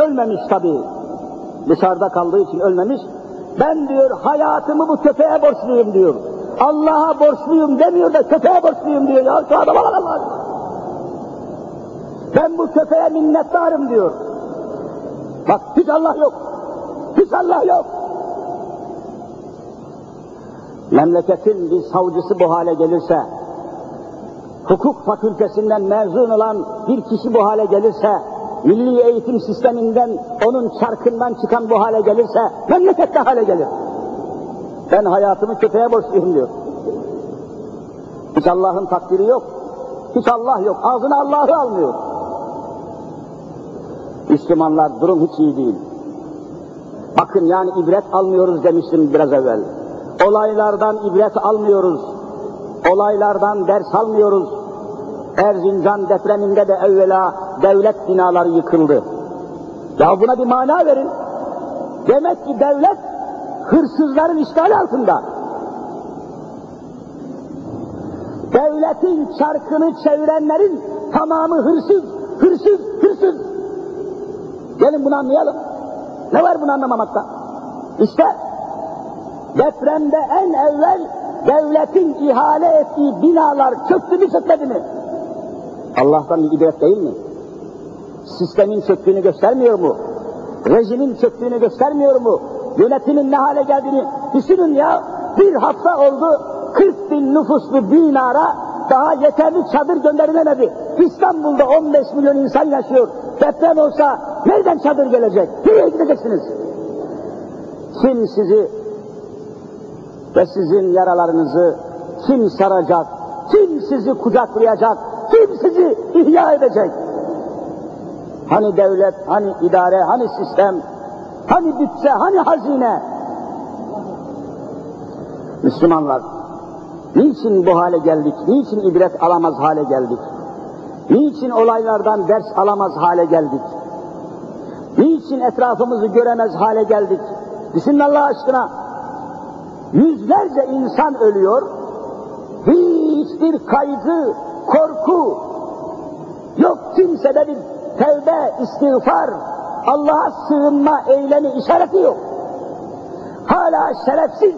ölmemiş tabi. Dışarıda kaldığı için ölmemiş. Ben diyor hayatımı bu köpeğe borçluyum diyor. Allah'a borçluyum demiyor da köpeğe borçluyum diyor. Ya şu adama bak Allah Ben bu köpeğe minnettarım diyor. Bak hiç Allah yok. Allah yok. Memleketin bir savcısı bu hale gelirse, hukuk fakültesinden mezun olan bir kişi bu hale gelirse, milli eğitim sisteminden onun çarkından çıkan bu hale gelirse, memleket de hale gelir. Ben hayatımı köpeğe borçluyum diyor. Hiç Allah'ın takdiri yok. Hiç Allah yok. Ağzına Allah'ı almıyor. Müslümanlar durum hiç iyi değil. Bakın yani ibret almıyoruz demiştim biraz evvel. Olaylardan ibret almıyoruz. Olaylardan ders almıyoruz. Erzincan depreminde de evvela devlet binaları yıkıldı. Ya buna bir mana verin. Demek ki devlet hırsızların işgali altında. Devletin çarkını çevirenlerin tamamı hırsız, hırsız, hırsız. Gelin bunu anlayalım. Ne var bunu anlamamakta? İşte depremde en evvel devletin ihale ettiği binalar çöktü mü çökmedi mi? Allah'tan bir ibret değil mi? Sistemin çöktüğünü göstermiyor mu? Rejimin çöktüğünü göstermiyor mu? Yönetimin ne hale geldiğini düşünün ya. Bir hafta oldu 40 bin nüfuslu binara daha yeterli çadır gönderilemedi. İstanbul'da 15 milyon insan yaşıyor. Deprem olsa nereden çadır gelecek? Nereye gideceksiniz? Kim sizi ve sizin yaralarınızı kim saracak? Kim sizi kucaklayacak? Kim sizi ihya edecek? Hani devlet, hani idare, hani sistem, hani bütçe, hani hazine? Müslümanlar, niçin bu hale geldik? Niçin ibret alamaz hale geldik? Niçin olaylardan ders alamaz hale geldik? Niçin etrafımızı göremez hale geldik? Düşünün Allah aşkına. Yüzlerce insan ölüyor. Hiçbir kaygı, korku yok kimsede bir tevbe, istiğfar, Allah'a sığınma eylemi işareti yok. Hala şerefsiz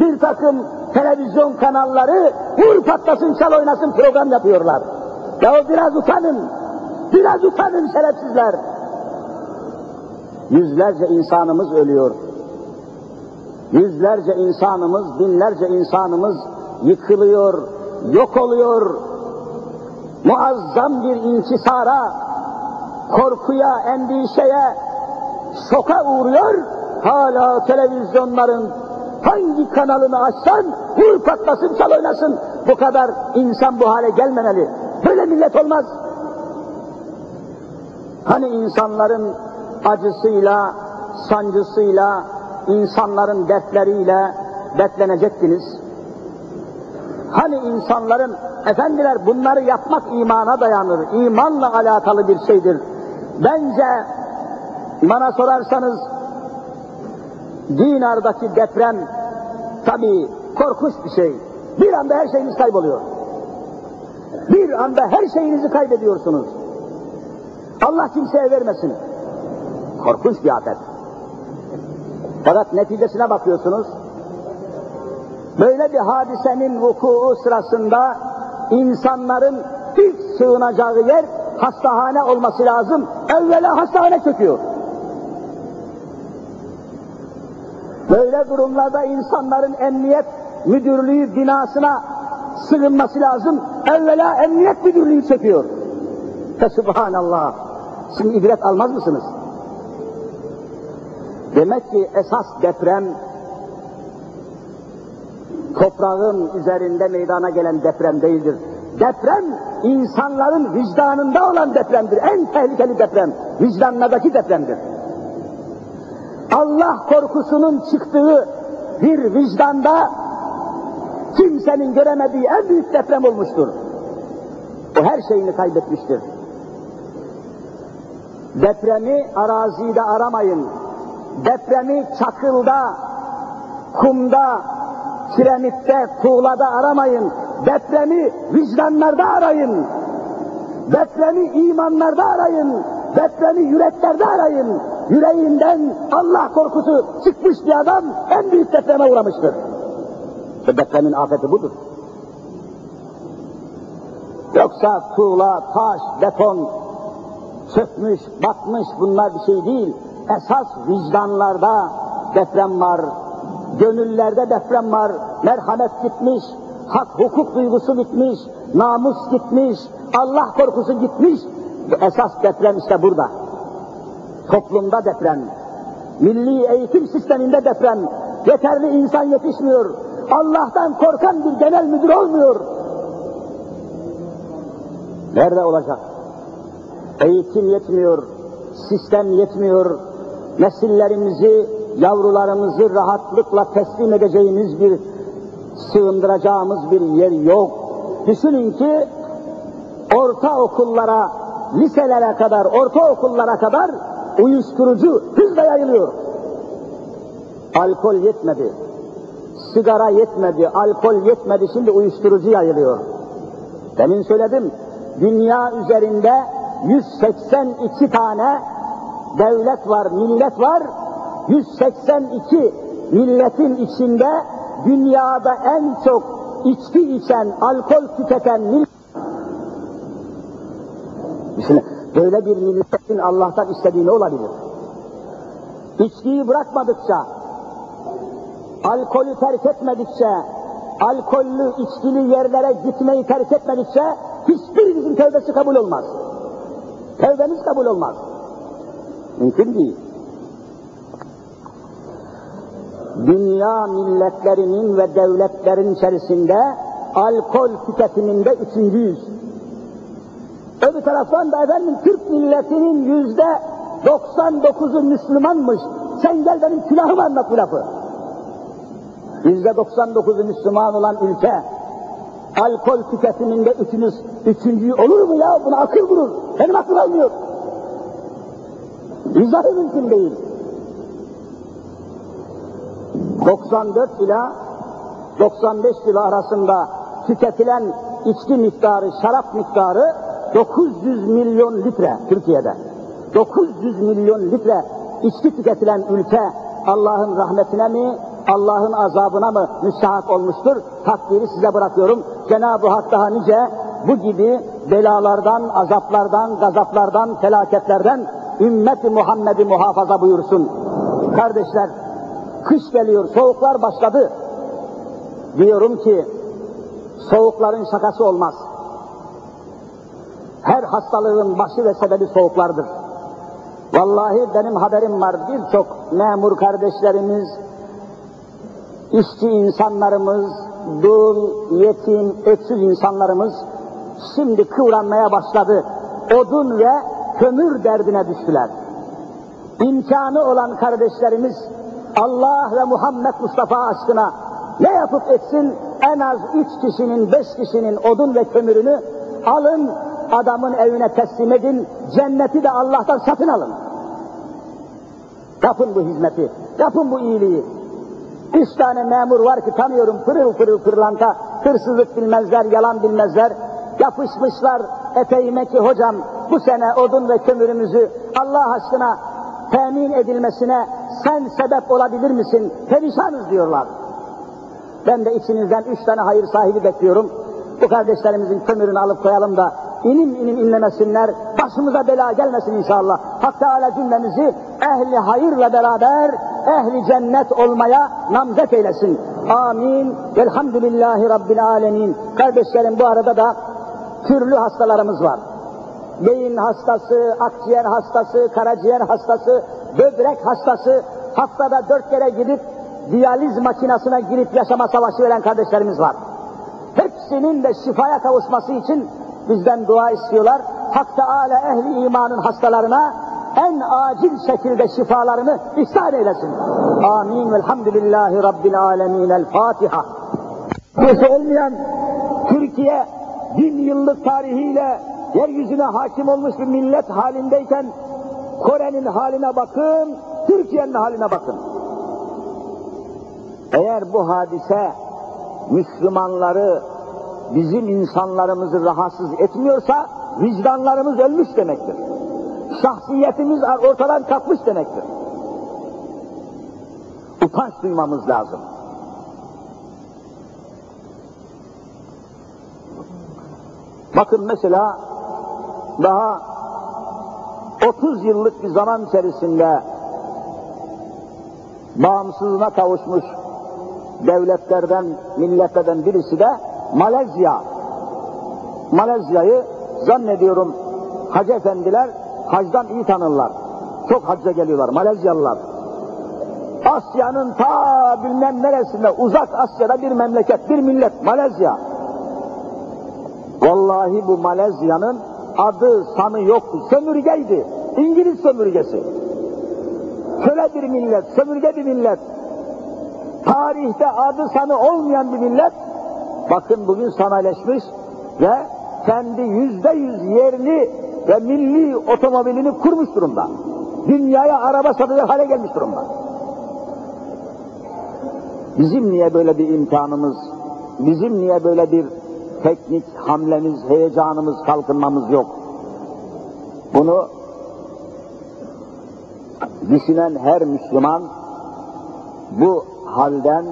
bir takım televizyon kanalları vur patlasın çal oynasın program yapıyorlar. Ya biraz utanın, biraz utanın şerefsizler. Yüzlerce insanımız ölüyor. Yüzlerce insanımız, binlerce insanımız yıkılıyor, yok oluyor. Muazzam bir inkisara, korkuya, endişeye, şoka uğruyor. Hala televizyonların hangi kanalını açsan vur patlasın çal oynasın. Bu kadar insan bu hale gelmemeli. Böyle millet olmaz. Hani insanların acısıyla, sancısıyla, insanların dertleriyle dertlenecektiniz? Hani insanların, efendiler bunları yapmak imana dayanır, imanla alakalı bir şeydir. Bence bana sorarsanız Dinar'daki deprem tabii korkunç bir şey. Bir anda her şeyiniz kayboluyor. Bir anda her şeyinizi kaybediyorsunuz. Allah kimseye vermesin. Korkunç bir afet. Fakat neticesine bakıyorsunuz. Böyle bir hadisenin vuku sırasında insanların ilk sığınacağı yer hastahane olması lazım. Evvela hastahane çöküyor. Böyle durumlarda insanların emniyet müdürlüğü binasına sığınması lazım. Evvela emniyet müdürlüğü çekiyor. Fe subhanallah. Şimdi ibret almaz mısınız? Demek ki esas deprem toprağın üzerinde meydana gelen deprem değildir. Deprem insanların vicdanında olan depremdir. En tehlikeli deprem vicdanlardaki depremdir. Allah korkusunun çıktığı bir vicdanda kimsenin göremediği en büyük deprem olmuştur. O her şeyini kaybetmiştir. Depremi arazide aramayın. Depremi çakılda, kumda, kiremitte, tuğlada aramayın. Depremi vicdanlarda arayın. Depremi imanlarda arayın. Depremi yüreklerde arayın. Yüreğinden Allah korkusu çıkmış bir adam en büyük depreme uğramıştır. İşte depremin afeti budur. Yoksa tuğla, taş, beton çökmüş, batmış bunlar bir şey değil. Esas vicdanlarda deprem var, gönüllerde deprem var, merhamet gitmiş, hak hukuk duygusu gitmiş, namus gitmiş, Allah korkusu gitmiş. Esas deprem işte burada. Toplumda deprem, milli eğitim sisteminde deprem, yeterli insan yetişmiyor, Allah'tan korkan bir genel müdür olmuyor. Nerede olacak? Eğitim yetmiyor, sistem yetmiyor, nesillerimizi, yavrularımızı rahatlıkla teslim edeceğimiz bir, sığındıracağımız bir yer yok. Düşünün ki orta okullara, liselere kadar, orta okullara kadar uyuşturucu hızla yayılıyor. Alkol yetmedi, sigara yetmedi, alkol yetmedi, şimdi uyuşturucu yayılıyor. Demin söyledim, dünya üzerinde 182 tane devlet var, millet var. 182 milletin içinde dünyada en çok içki içen, alkol tüketen millet. Böyle bir milletin Allah'tan istediği ne olabilir? İçkiyi bırakmadıkça, alkolü terk etmedikçe, alkollü, içkili yerlere gitmeyi terk etmedikçe hiçbirimizin tövbesi kabul olmaz. Tevbemiz kabul olmaz. Mümkün değil. Dünya milletlerinin ve devletlerin içerisinde alkol tüketiminde üçüncüyüz. Öbür taraftan da efendim Türk milletinin yüzde 99'u Müslümanmış. Sen gel benim külahımı anlat bu lafı. Yüzde 99'u Müslüman olan ülke, alkol tüketiminde üçünüz, üçüncü olur mu ya? Buna akıl durur. Benim aklım almıyor. İzahı mümkün değil. 94 ila 95 kilo arasında tüketilen içki miktarı, şarap miktarı 900 milyon litre Türkiye'de. 900 milyon litre içki tüketilen ülke Allah'ın rahmetine mi, Allah'ın azabına mı müstahak olmuştur? Takdiri size bırakıyorum. Cenab-ı Hak daha nice bu gibi belalardan, azaplardan, gazaplardan, felaketlerden ümmeti Muhammed'i muhafaza buyursun. Kardeşler, kış geliyor, soğuklar başladı. Diyorum ki, soğukların şakası olmaz. Her hastalığın başı ve sebebi soğuklardır. Vallahi benim haberim var, birçok memur kardeşlerimiz, işçi insanlarımız, dul, yetim, öksüz insanlarımız şimdi kıvranmaya başladı. Odun ve kömür derdine düştüler. İmkanı olan kardeşlerimiz Allah ve Muhammed Mustafa aşkına ne yapıp etsin en az üç kişinin, beş kişinin odun ve kömürünü alın, adamın evine teslim edin, cenneti de Allah'tan satın alın. Yapın bu hizmeti, yapın bu iyiliği. Üç tane memur var ki tanıyorum pırıl pırıl pırlanta, hırsızlık bilmezler, yalan bilmezler. Yapışmışlar eteğime ki hocam bu sene odun ve kömürümüzü Allah aşkına temin edilmesine sen sebep olabilir misin? Perişanız diyorlar. Ben de içinizden üç tane hayır sahibi bekliyorum. Bu kardeşlerimizin kömürünü alıp koyalım da inim inim inlemesinler, başımıza bela gelmesin inşallah. Hak Teala cümlemizi ehli hayırla beraber ehli cennet olmaya namzet eylesin. Amin. Velhamdülillahi Rabbil alemin. Kardeşlerim bu arada da türlü hastalarımız var. Beyin hastası, akciğer hastası, karaciğer hastası, böbrek hastası, haftada dört kere gidip diyaliz makinesine girip yaşama savaşı veren kardeşlerimiz var. Hepsinin de şifaya kavuşması için bizden dua istiyorlar. Hak Teala ehli imanın hastalarına en acil şekilde şifalarını ihsan eylesin. Amin. Velhamdülillahi Rabbil alemin. El Fatiha. Birisi olmayan Türkiye bin yıllık tarihiyle yeryüzüne hakim olmuş bir millet halindeyken Kore'nin haline bakın, Türkiye'nin haline bakın. Eğer bu hadise Müslümanları, bizim insanlarımızı rahatsız etmiyorsa vicdanlarımız ölmüş demektir. Şahsiyetimiz ortadan kalkmış demektir. Utanç duymamız lazım. Bakın mesela daha 30 yıllık bir zaman içerisinde bağımsızlığına kavuşmuş devletlerden, milletlerden birisi de Malezya. Malezya'yı zannediyorum hacı efendiler hacdan iyi tanırlar. Çok hacca geliyorlar Malezyalılar. Asya'nın ta bilmem neresinde uzak Asya'da bir memleket, bir millet Malezya. Vallahi bu Malezya'nın adı sanı yoktu. Sömürgeydi. İngiliz sömürgesi. Köle bir millet, sömürge bir millet. Tarihte adı sanı olmayan bir millet. Bakın bugün sanayileşmiş ve kendi yüzde yüz yerli ve milli otomobilini kurmuş durumda. Dünyaya araba satacak hale gelmiş durumda. Bizim niye böyle bir imkanımız, bizim niye böyle bir teknik hamlemiz, heyecanımız, kalkınmamız yok? Bunu düşünen her Müslüman bu halden,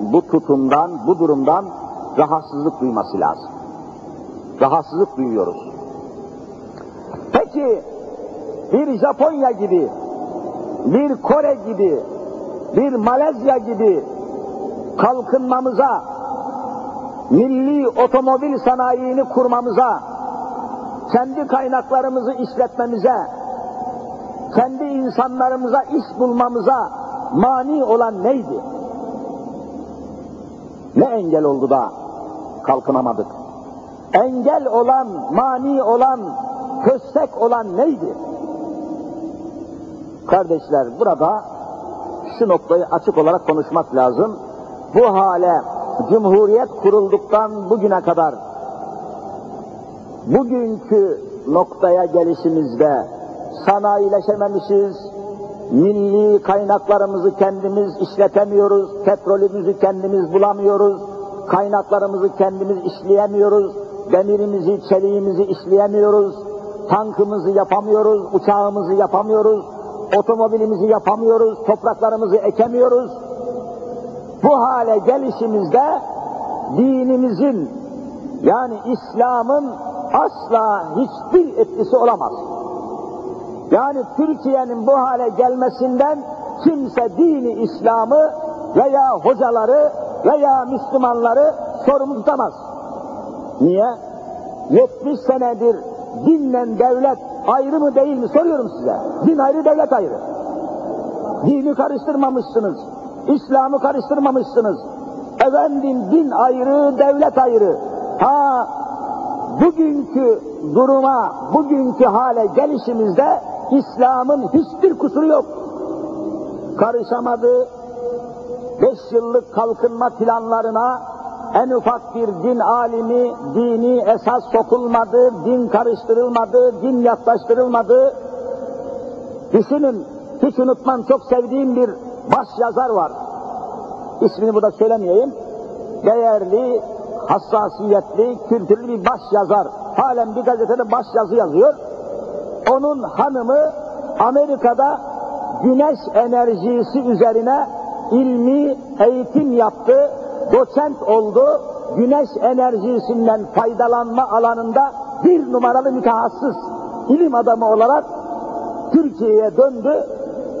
bu tutumdan, bu durumdan rahatsızlık duyması lazım. Rahatsızlık duyuyoruz. Peki bir Japonya gibi, bir Kore gibi, bir Malezya gibi kalkınmamıza, milli otomobil sanayini kurmamıza, kendi kaynaklarımızı işletmemize, kendi insanlarımıza iş bulmamıza mani olan neydi? Ne engel oldu da kalkınamadık? Engel olan, mani olan, köstek olan neydi? Kardeşler burada şu noktayı açık olarak konuşmak lazım. Bu hale Cumhuriyet kurulduktan bugüne kadar bugünkü noktaya gelişimizde sanayileşememişiz, milli kaynaklarımızı kendimiz işletemiyoruz, petrolümüzü kendimiz bulamıyoruz, kaynaklarımızı kendimiz işleyemiyoruz, demirimizi, çeliğimizi işleyemiyoruz, tankımızı yapamıyoruz, uçağımızı yapamıyoruz, otomobilimizi yapamıyoruz, topraklarımızı ekemiyoruz. Bu hale gelişimizde dinimizin yani İslam'ın asla hiçbir etkisi olamaz. Yani Türkiye'nin bu hale gelmesinden kimse dini İslam'ı veya hocaları veya Müslümanları sorumlu tutamaz. Niye? 70 senedir dinle devlet ayrı mı değil mi soruyorum size. Din ayrı, devlet ayrı. Dini karıştırmamışsınız. İslam'ı karıştırmamışsınız. Efendim din ayrı, devlet ayrı. Ha bugünkü duruma, bugünkü hale gelişimizde İslam'ın hiçbir kusuru yok. Karışamadı, beş yıllık kalkınma planlarına en ufak bir din alimi, dini esas sokulmadı, din karıştırılmadı, din yaklaştırılmadı. Düşünün, hiç unutmam çok sevdiğim bir baş yazar var. İsmini burada söylemeyeyim. Değerli, hassasiyetli, kültürlü bir baş yazar. Halen bir gazetede baş yazı yazıyor. Onun hanımı Amerika'da güneş enerjisi üzerine ilmi eğitim yaptı, doçent oldu, güneş enerjisinden faydalanma alanında bir numaralı mütehassıs ilim adamı olarak Türkiye'ye döndü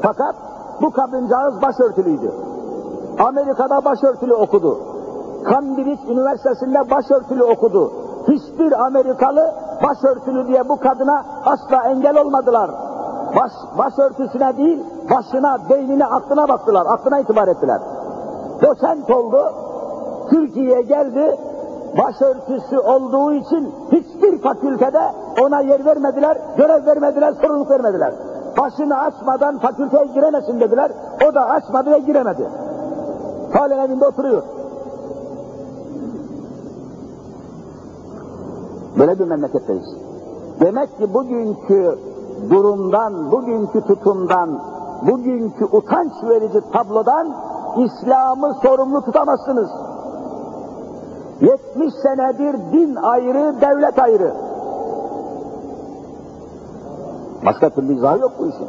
fakat bu kadıncağız başörtülüydü. Amerika'da başörtülü okudu. Cambridge Üniversitesi'nde başörtülü okudu. Hiçbir Amerikalı başörtülü diye bu kadına asla engel olmadılar. baş, başörtüsüne değil, başına, beynine, aklına baktılar, aklına itibar ettiler. Doçent oldu, Türkiye'ye geldi, başörtüsü olduğu için hiçbir fakültede ona yer vermediler, görev vermediler, sorumluluk vermediler. Başını açmadan fakülteye giremesin dediler, o da açmadı ve giremedi. Halen evinde oturuyor. Böyle bir memleketteyiz. Demek ki bugünkü durumdan, bugünkü tutumdan, bugünkü utanç verici tablodan İslam'ı sorumlu tutamazsınız. 70 senedir din ayrı, devlet ayrı. Başka türlü izahı yok bu işin.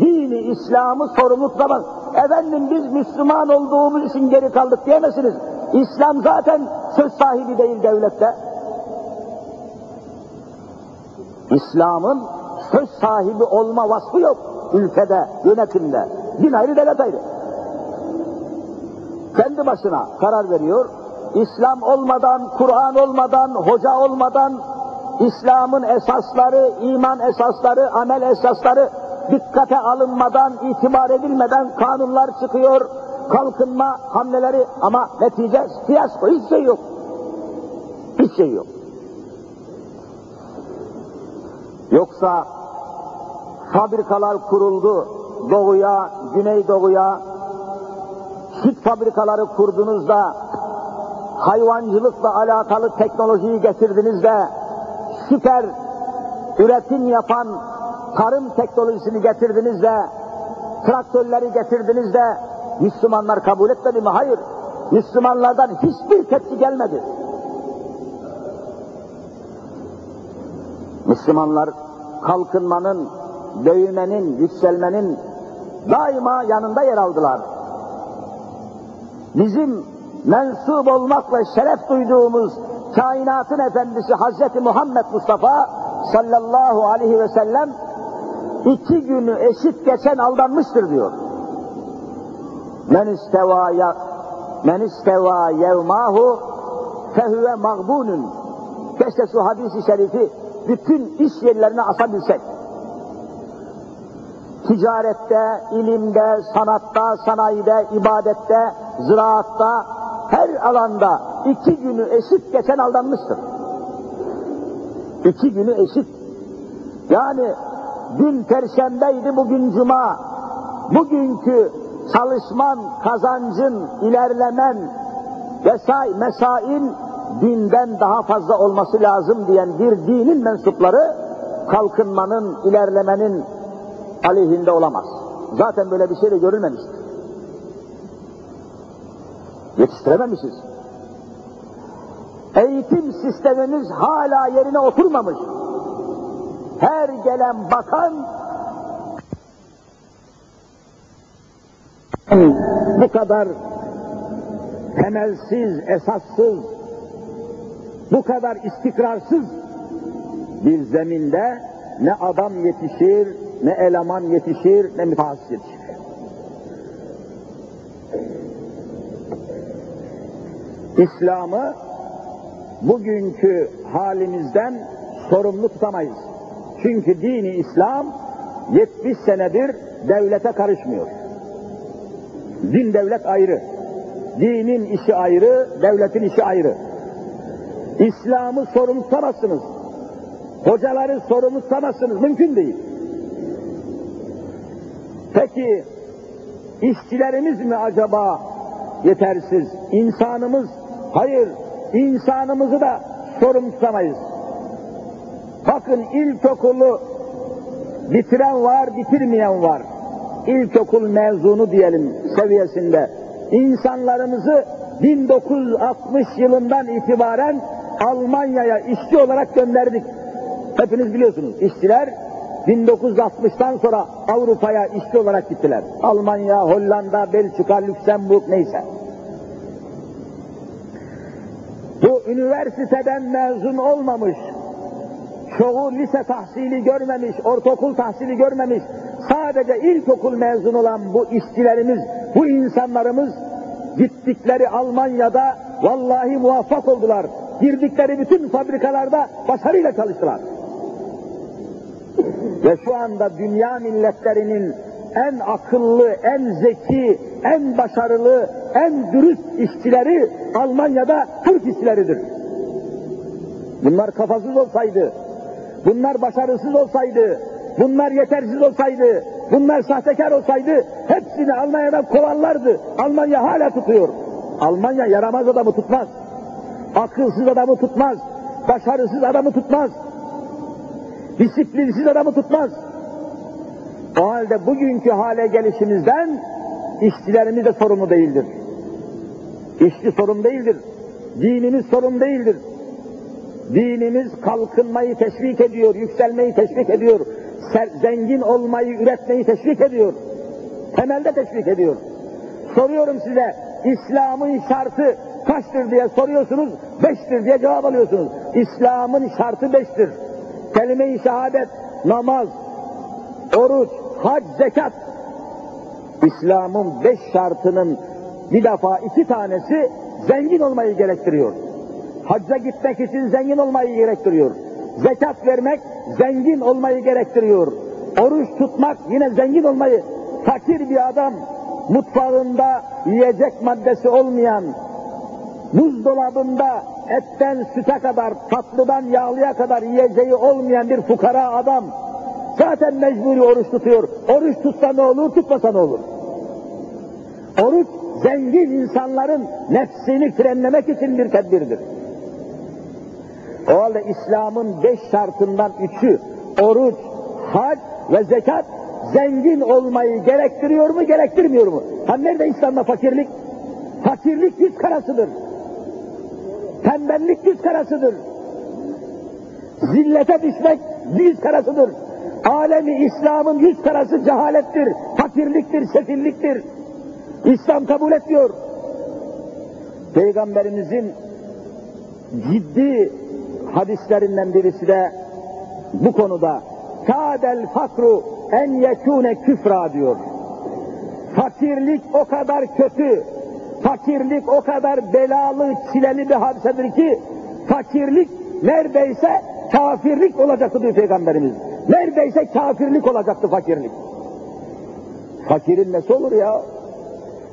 Dini, İslam'ı sorumlu tutamaz. Efendim biz Müslüman olduğumuz için geri kaldık diyemezsiniz. İslam zaten söz sahibi değil devlette. İslam'ın söz sahibi olma vasfı yok ülkede, yönetimde. Din ayrı, devlet ayrı. Kendi başına karar veriyor. İslam olmadan, Kur'an olmadan, hoca olmadan, İslam'ın esasları, iman esasları, amel esasları dikkate alınmadan, itibar edilmeden kanunlar çıkıyor, kalkınma hamleleri ama netice fiyasko, hiç şey yok. Hiç şey yok. Yoksa fabrikalar kuruldu doğuya, güneydoğuya, süt fabrikaları kurdunuz da, hayvancılıkla alakalı teknolojiyi getirdiniz de, süper üretim yapan tarım teknolojisini getirdiniz de, traktörleri getirdiniz de, Müslümanlar kabul etmedi mi? Hayır. Müslümanlardan hiçbir tepki gelmedi. Müslümanlar kalkınmanın, büyümenin, yükselmenin daima yanında yer aldılar. Bizim mensup olmakla şeref duyduğumuz kainatın efendisi Hazreti Muhammed Mustafa sallallahu aleyhi ve sellem iki günü eşit geçen aldanmıştır diyor. Men isteva ya men isteva yevmahu fehuve mağbunun. Keşke şu hadisi şerifi bütün iş yerlerine asabilsek. Ticarette, ilimde, sanatta, sanayide, ibadette, ziraatta, her alanda iki günü eşit geçen aldanmıştır. İki günü eşit. Yani dün perşembeydi, bugün cuma. Bugünkü çalışman, kazancın, ilerlemen vesaire mesain dinden daha fazla olması lazım diyen bir dinin mensupları kalkınmanın, ilerlemenin aleyhinde olamaz. Zaten böyle bir şey de görülmemiştir. Yetiştirememişiz. Eğitim sistemimiz hala yerine oturmamış. Her gelen bakan bu kadar temelsiz, esassız, bu kadar istikrarsız bir zeminde ne adam yetişir, ne eleman yetişir, ne mütehassıs yetişir. İslam'ı bugünkü halimizden sorumlu tutamayız. Çünkü dini İslam 70 senedir devlete karışmıyor. Din devlet ayrı. Dinin işi ayrı, devletin işi ayrı. İslam'ı sorumlu tutamazsınız. Hocaları sorumlu tutamazsınız. Mümkün değil. Peki işçilerimiz mi acaba yetersiz? İnsanımız, hayır insanımızı da sorumlu tutamayız. Bakın ilkokulu bitiren var, bitirmeyen var. İlkokul mezunu diyelim seviyesinde. İnsanlarımızı 1960 yılından itibaren Almanya'ya işçi olarak gönderdik. Hepiniz biliyorsunuz işçiler 1960'tan sonra Avrupa'ya işçi olarak gittiler. Almanya, Hollanda, Belçika, Lüksemburg neyse. Bu üniversiteden mezun olmamış, çoğu lise tahsili görmemiş, ortaokul tahsili görmemiş, sadece ilkokul mezun olan bu işçilerimiz, bu insanlarımız gittikleri Almanya'da vallahi muvaffak oldular. Girdikleri bütün fabrikalarda başarıyla çalıştılar. Ve şu anda dünya milletlerinin en akıllı, en zeki, en başarılı, en dürüst işçileri Almanya'da Türk işçileridir. Bunlar kafasız olsaydı, bunlar başarısız olsaydı, bunlar yetersiz olsaydı, bunlar sahtekar olsaydı hepsini Almanya'dan kovarlardı. Almanya hala tutuyor. Almanya yaramaz adamı tutmaz. Akılsız adamı tutmaz. Başarısız adamı tutmaz. Disiplinsiz adamı tutmaz. O halde bugünkü hale gelişimizden işçilerimiz de sorumlu değildir. İşçi sorun değildir. Dinimiz sorun değildir. Dinimiz kalkınmayı teşvik ediyor, yükselmeyi teşvik ediyor, zengin olmayı, üretmeyi teşvik ediyor. Temelde teşvik ediyor. Soruyorum size, İslam'ın şartı kaçtır diye soruyorsunuz, beştir diye cevap alıyorsunuz. İslam'ın şartı beştir. Kelime-i şehadet, namaz, oruç, hac, zekat. İslam'ın beş şartının bir defa iki tanesi zengin olmayı gerektiriyor. Hacca gitmek için zengin olmayı gerektiriyor. Zekat vermek zengin olmayı gerektiriyor. Oruç tutmak yine zengin olmayı. Fakir bir adam mutfağında yiyecek maddesi olmayan, buzdolabında etten süte kadar, tatlıdan yağlıya kadar yiyeceği olmayan bir fukara adam zaten mecburi oruç tutuyor. Oruç tutsa ne olur, tutmasa ne olur? Oruç zengin insanların nefsini frenlemek için bir tedbirdir. O halde İslam'ın beş şartından üçü oruç, hac ve zekat zengin olmayı gerektiriyor mu, gerektirmiyor mu? Ha nerede İslam'da fakirlik? Fakirlik yüz karasıdır. Tembellik yüz karasıdır. Zillete düşmek yüz karasıdır. Alemi İslam'ın yüz karası cehalettir, fakirliktir, sefilliktir. İslam kabul etmiyor. Peygamberimizin ciddi hadislerinden birisi de bu konuda kadel fakru en yekune küfra diyor. Fakirlik o kadar kötü, fakirlik o kadar belalı, çileli bir hadisedir ki fakirlik neredeyse kafirlik olacaktı diyor Peygamberimiz. Neredeyse kafirlik olacaktı fakirlik. Fakirin nesi olur ya?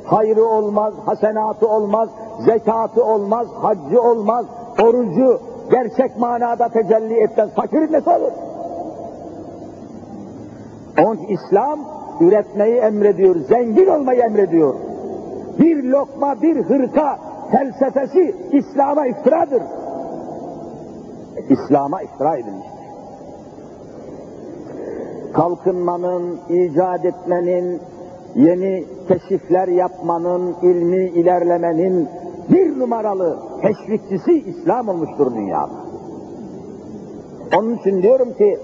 Hayrı olmaz, hasenatı olmaz, zekatı olmaz, haccı olmaz, orucu gerçek manada tecelli etmez. Fakirin nesi olur? Onun İslam üretmeyi emrediyor, zengin olmayı emrediyor. Bir lokma, bir hırka felsefesi İslam'a iftiradır. İslam'a iftira edilmiştir. Kalkınmanın, icat etmenin, yeni keşifler yapmanın, ilmi ilerlemenin bir numaralı teşvikçisi İslam olmuştur dünyada. Onun için diyorum ki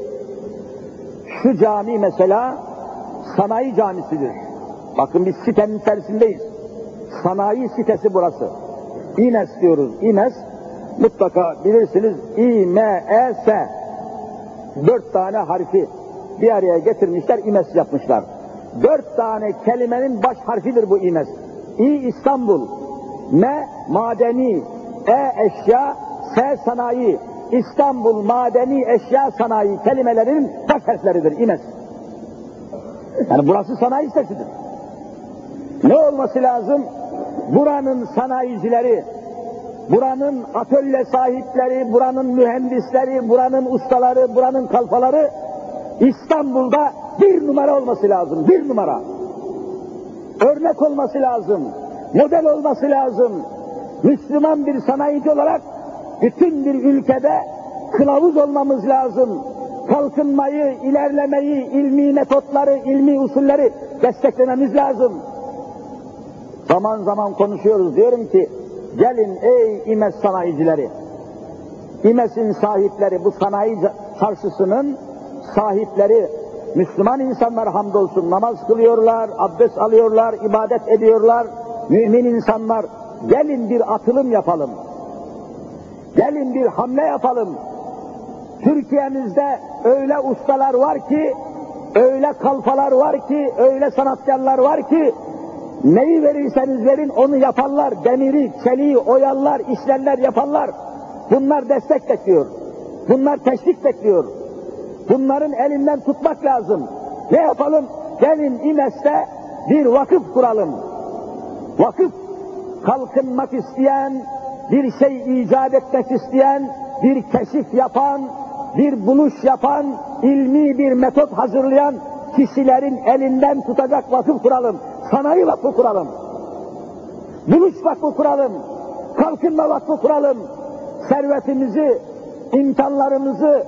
şu cami mesela sanayi camisidir. Bakın biz sitenin içerisindeyiz. Sanayi sitesi burası. İmes diyoruz. İmes mutlaka bilirsiniz İ-M-E-S dört tane harfi bir araya getirmişler, İmes yapmışlar. Dört tane kelimenin baş harfidir bu İmes. İ İstanbul, M madeni, E eşya, S sanayi, İstanbul Madeni Eşya Sanayi kelimelerinin baş harfleridir İMES. Yani burası sanayi sitesidir. Ne olması lazım? Buranın sanayicileri, buranın atölye sahipleri, buranın mühendisleri, buranın ustaları, buranın kalfaları İstanbul'da bir numara olması lazım, bir numara. Örnek olması lazım, model olması lazım. Müslüman bir sanayici olarak bütün bir ülkede kılavuz olmamız lazım. Kalkınmayı, ilerlemeyi, ilmi metotları, ilmi usulleri desteklememiz lazım. Zaman zaman konuşuyoruz. Diyorum ki, gelin ey İmes sanayicileri, İmes'in sahipleri, bu sanayi çarşısının sahipleri, Müslüman insanlar hamdolsun namaz kılıyorlar, abdest alıyorlar, ibadet ediyorlar, mümin insanlar. Gelin bir atılım yapalım. Gelin bir hamle yapalım. Türkiye'mizde öyle ustalar var ki, öyle kalfalar var ki, öyle sanatkarlar var ki, neyi verirseniz verin onu yaparlar. Demiri, çeliği, oyallar, işlerler yaparlar. Bunlar destek bekliyor. Bunlar teşvik bekliyor. Bunların elinden tutmak lazım. Ne yapalım? Gelin İmes'te bir vakıf kuralım. Vakıf, kalkınmak isteyen, bir şey icat etmek isteyen, bir keşif yapan, bir buluş yapan, ilmi bir metot hazırlayan kişilerin elinden tutacak vakıf kuralım. Sanayi vakfı kuralım. Buluş vakfı kuralım. Kalkınma vakfı kuralım. Servetimizi, imkanlarımızı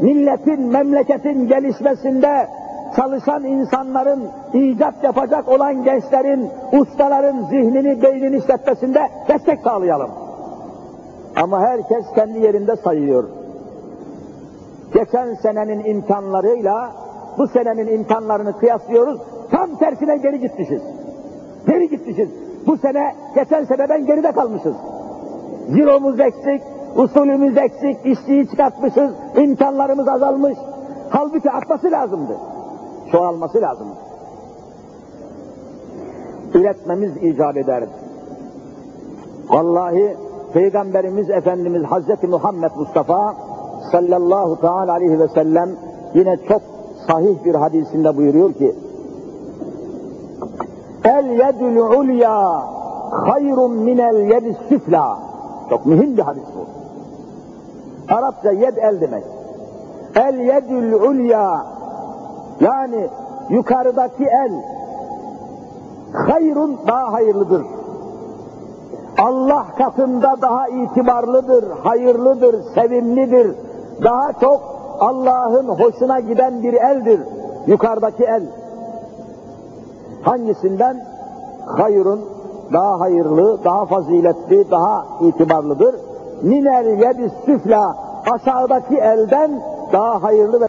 milletin, memleketin gelişmesinde çalışan insanların, icat yapacak olan gençlerin, ustaların zihnini, beynini işletmesinde destek sağlayalım. Ama herkes kendi yerinde sayıyor. Geçen senenin imkanlarıyla bu senenin imkanlarını kıyaslıyoruz, tam tersine geri gitmişiz. Geri gitmişiz. Bu sene, geçen seneden geride kalmışız. Ziromuz eksik, usulümüz eksik, işçiyi çıkartmışız, imkanlarımız azalmış. Halbuki artması lazımdı. Çoğalması lazımdı. Üretmemiz icap eder. Vallahi Peygamberimiz Efendimiz Hazreti Muhammed Mustafa sallallahu teala aleyhi ve sellem yine çok sahih bir hadisinde buyuruyor ki El yedül ulya hayrun minel yedis süfla çok mühim bir hadis bu. Arapça yed el demek. El yedül ulya yani yukarıdaki el hayrun daha hayırlıdır. Allah katında daha itibarlıdır, hayırlıdır, sevimlidir. Daha çok Allah'ın hoşuna giden bir eldir. Yukarıdaki el. Hangisinden? Hayrun, daha hayırlı, daha faziletli, daha itibarlıdır. Minel yedis süfla, aşağıdaki elden daha hayırlı ve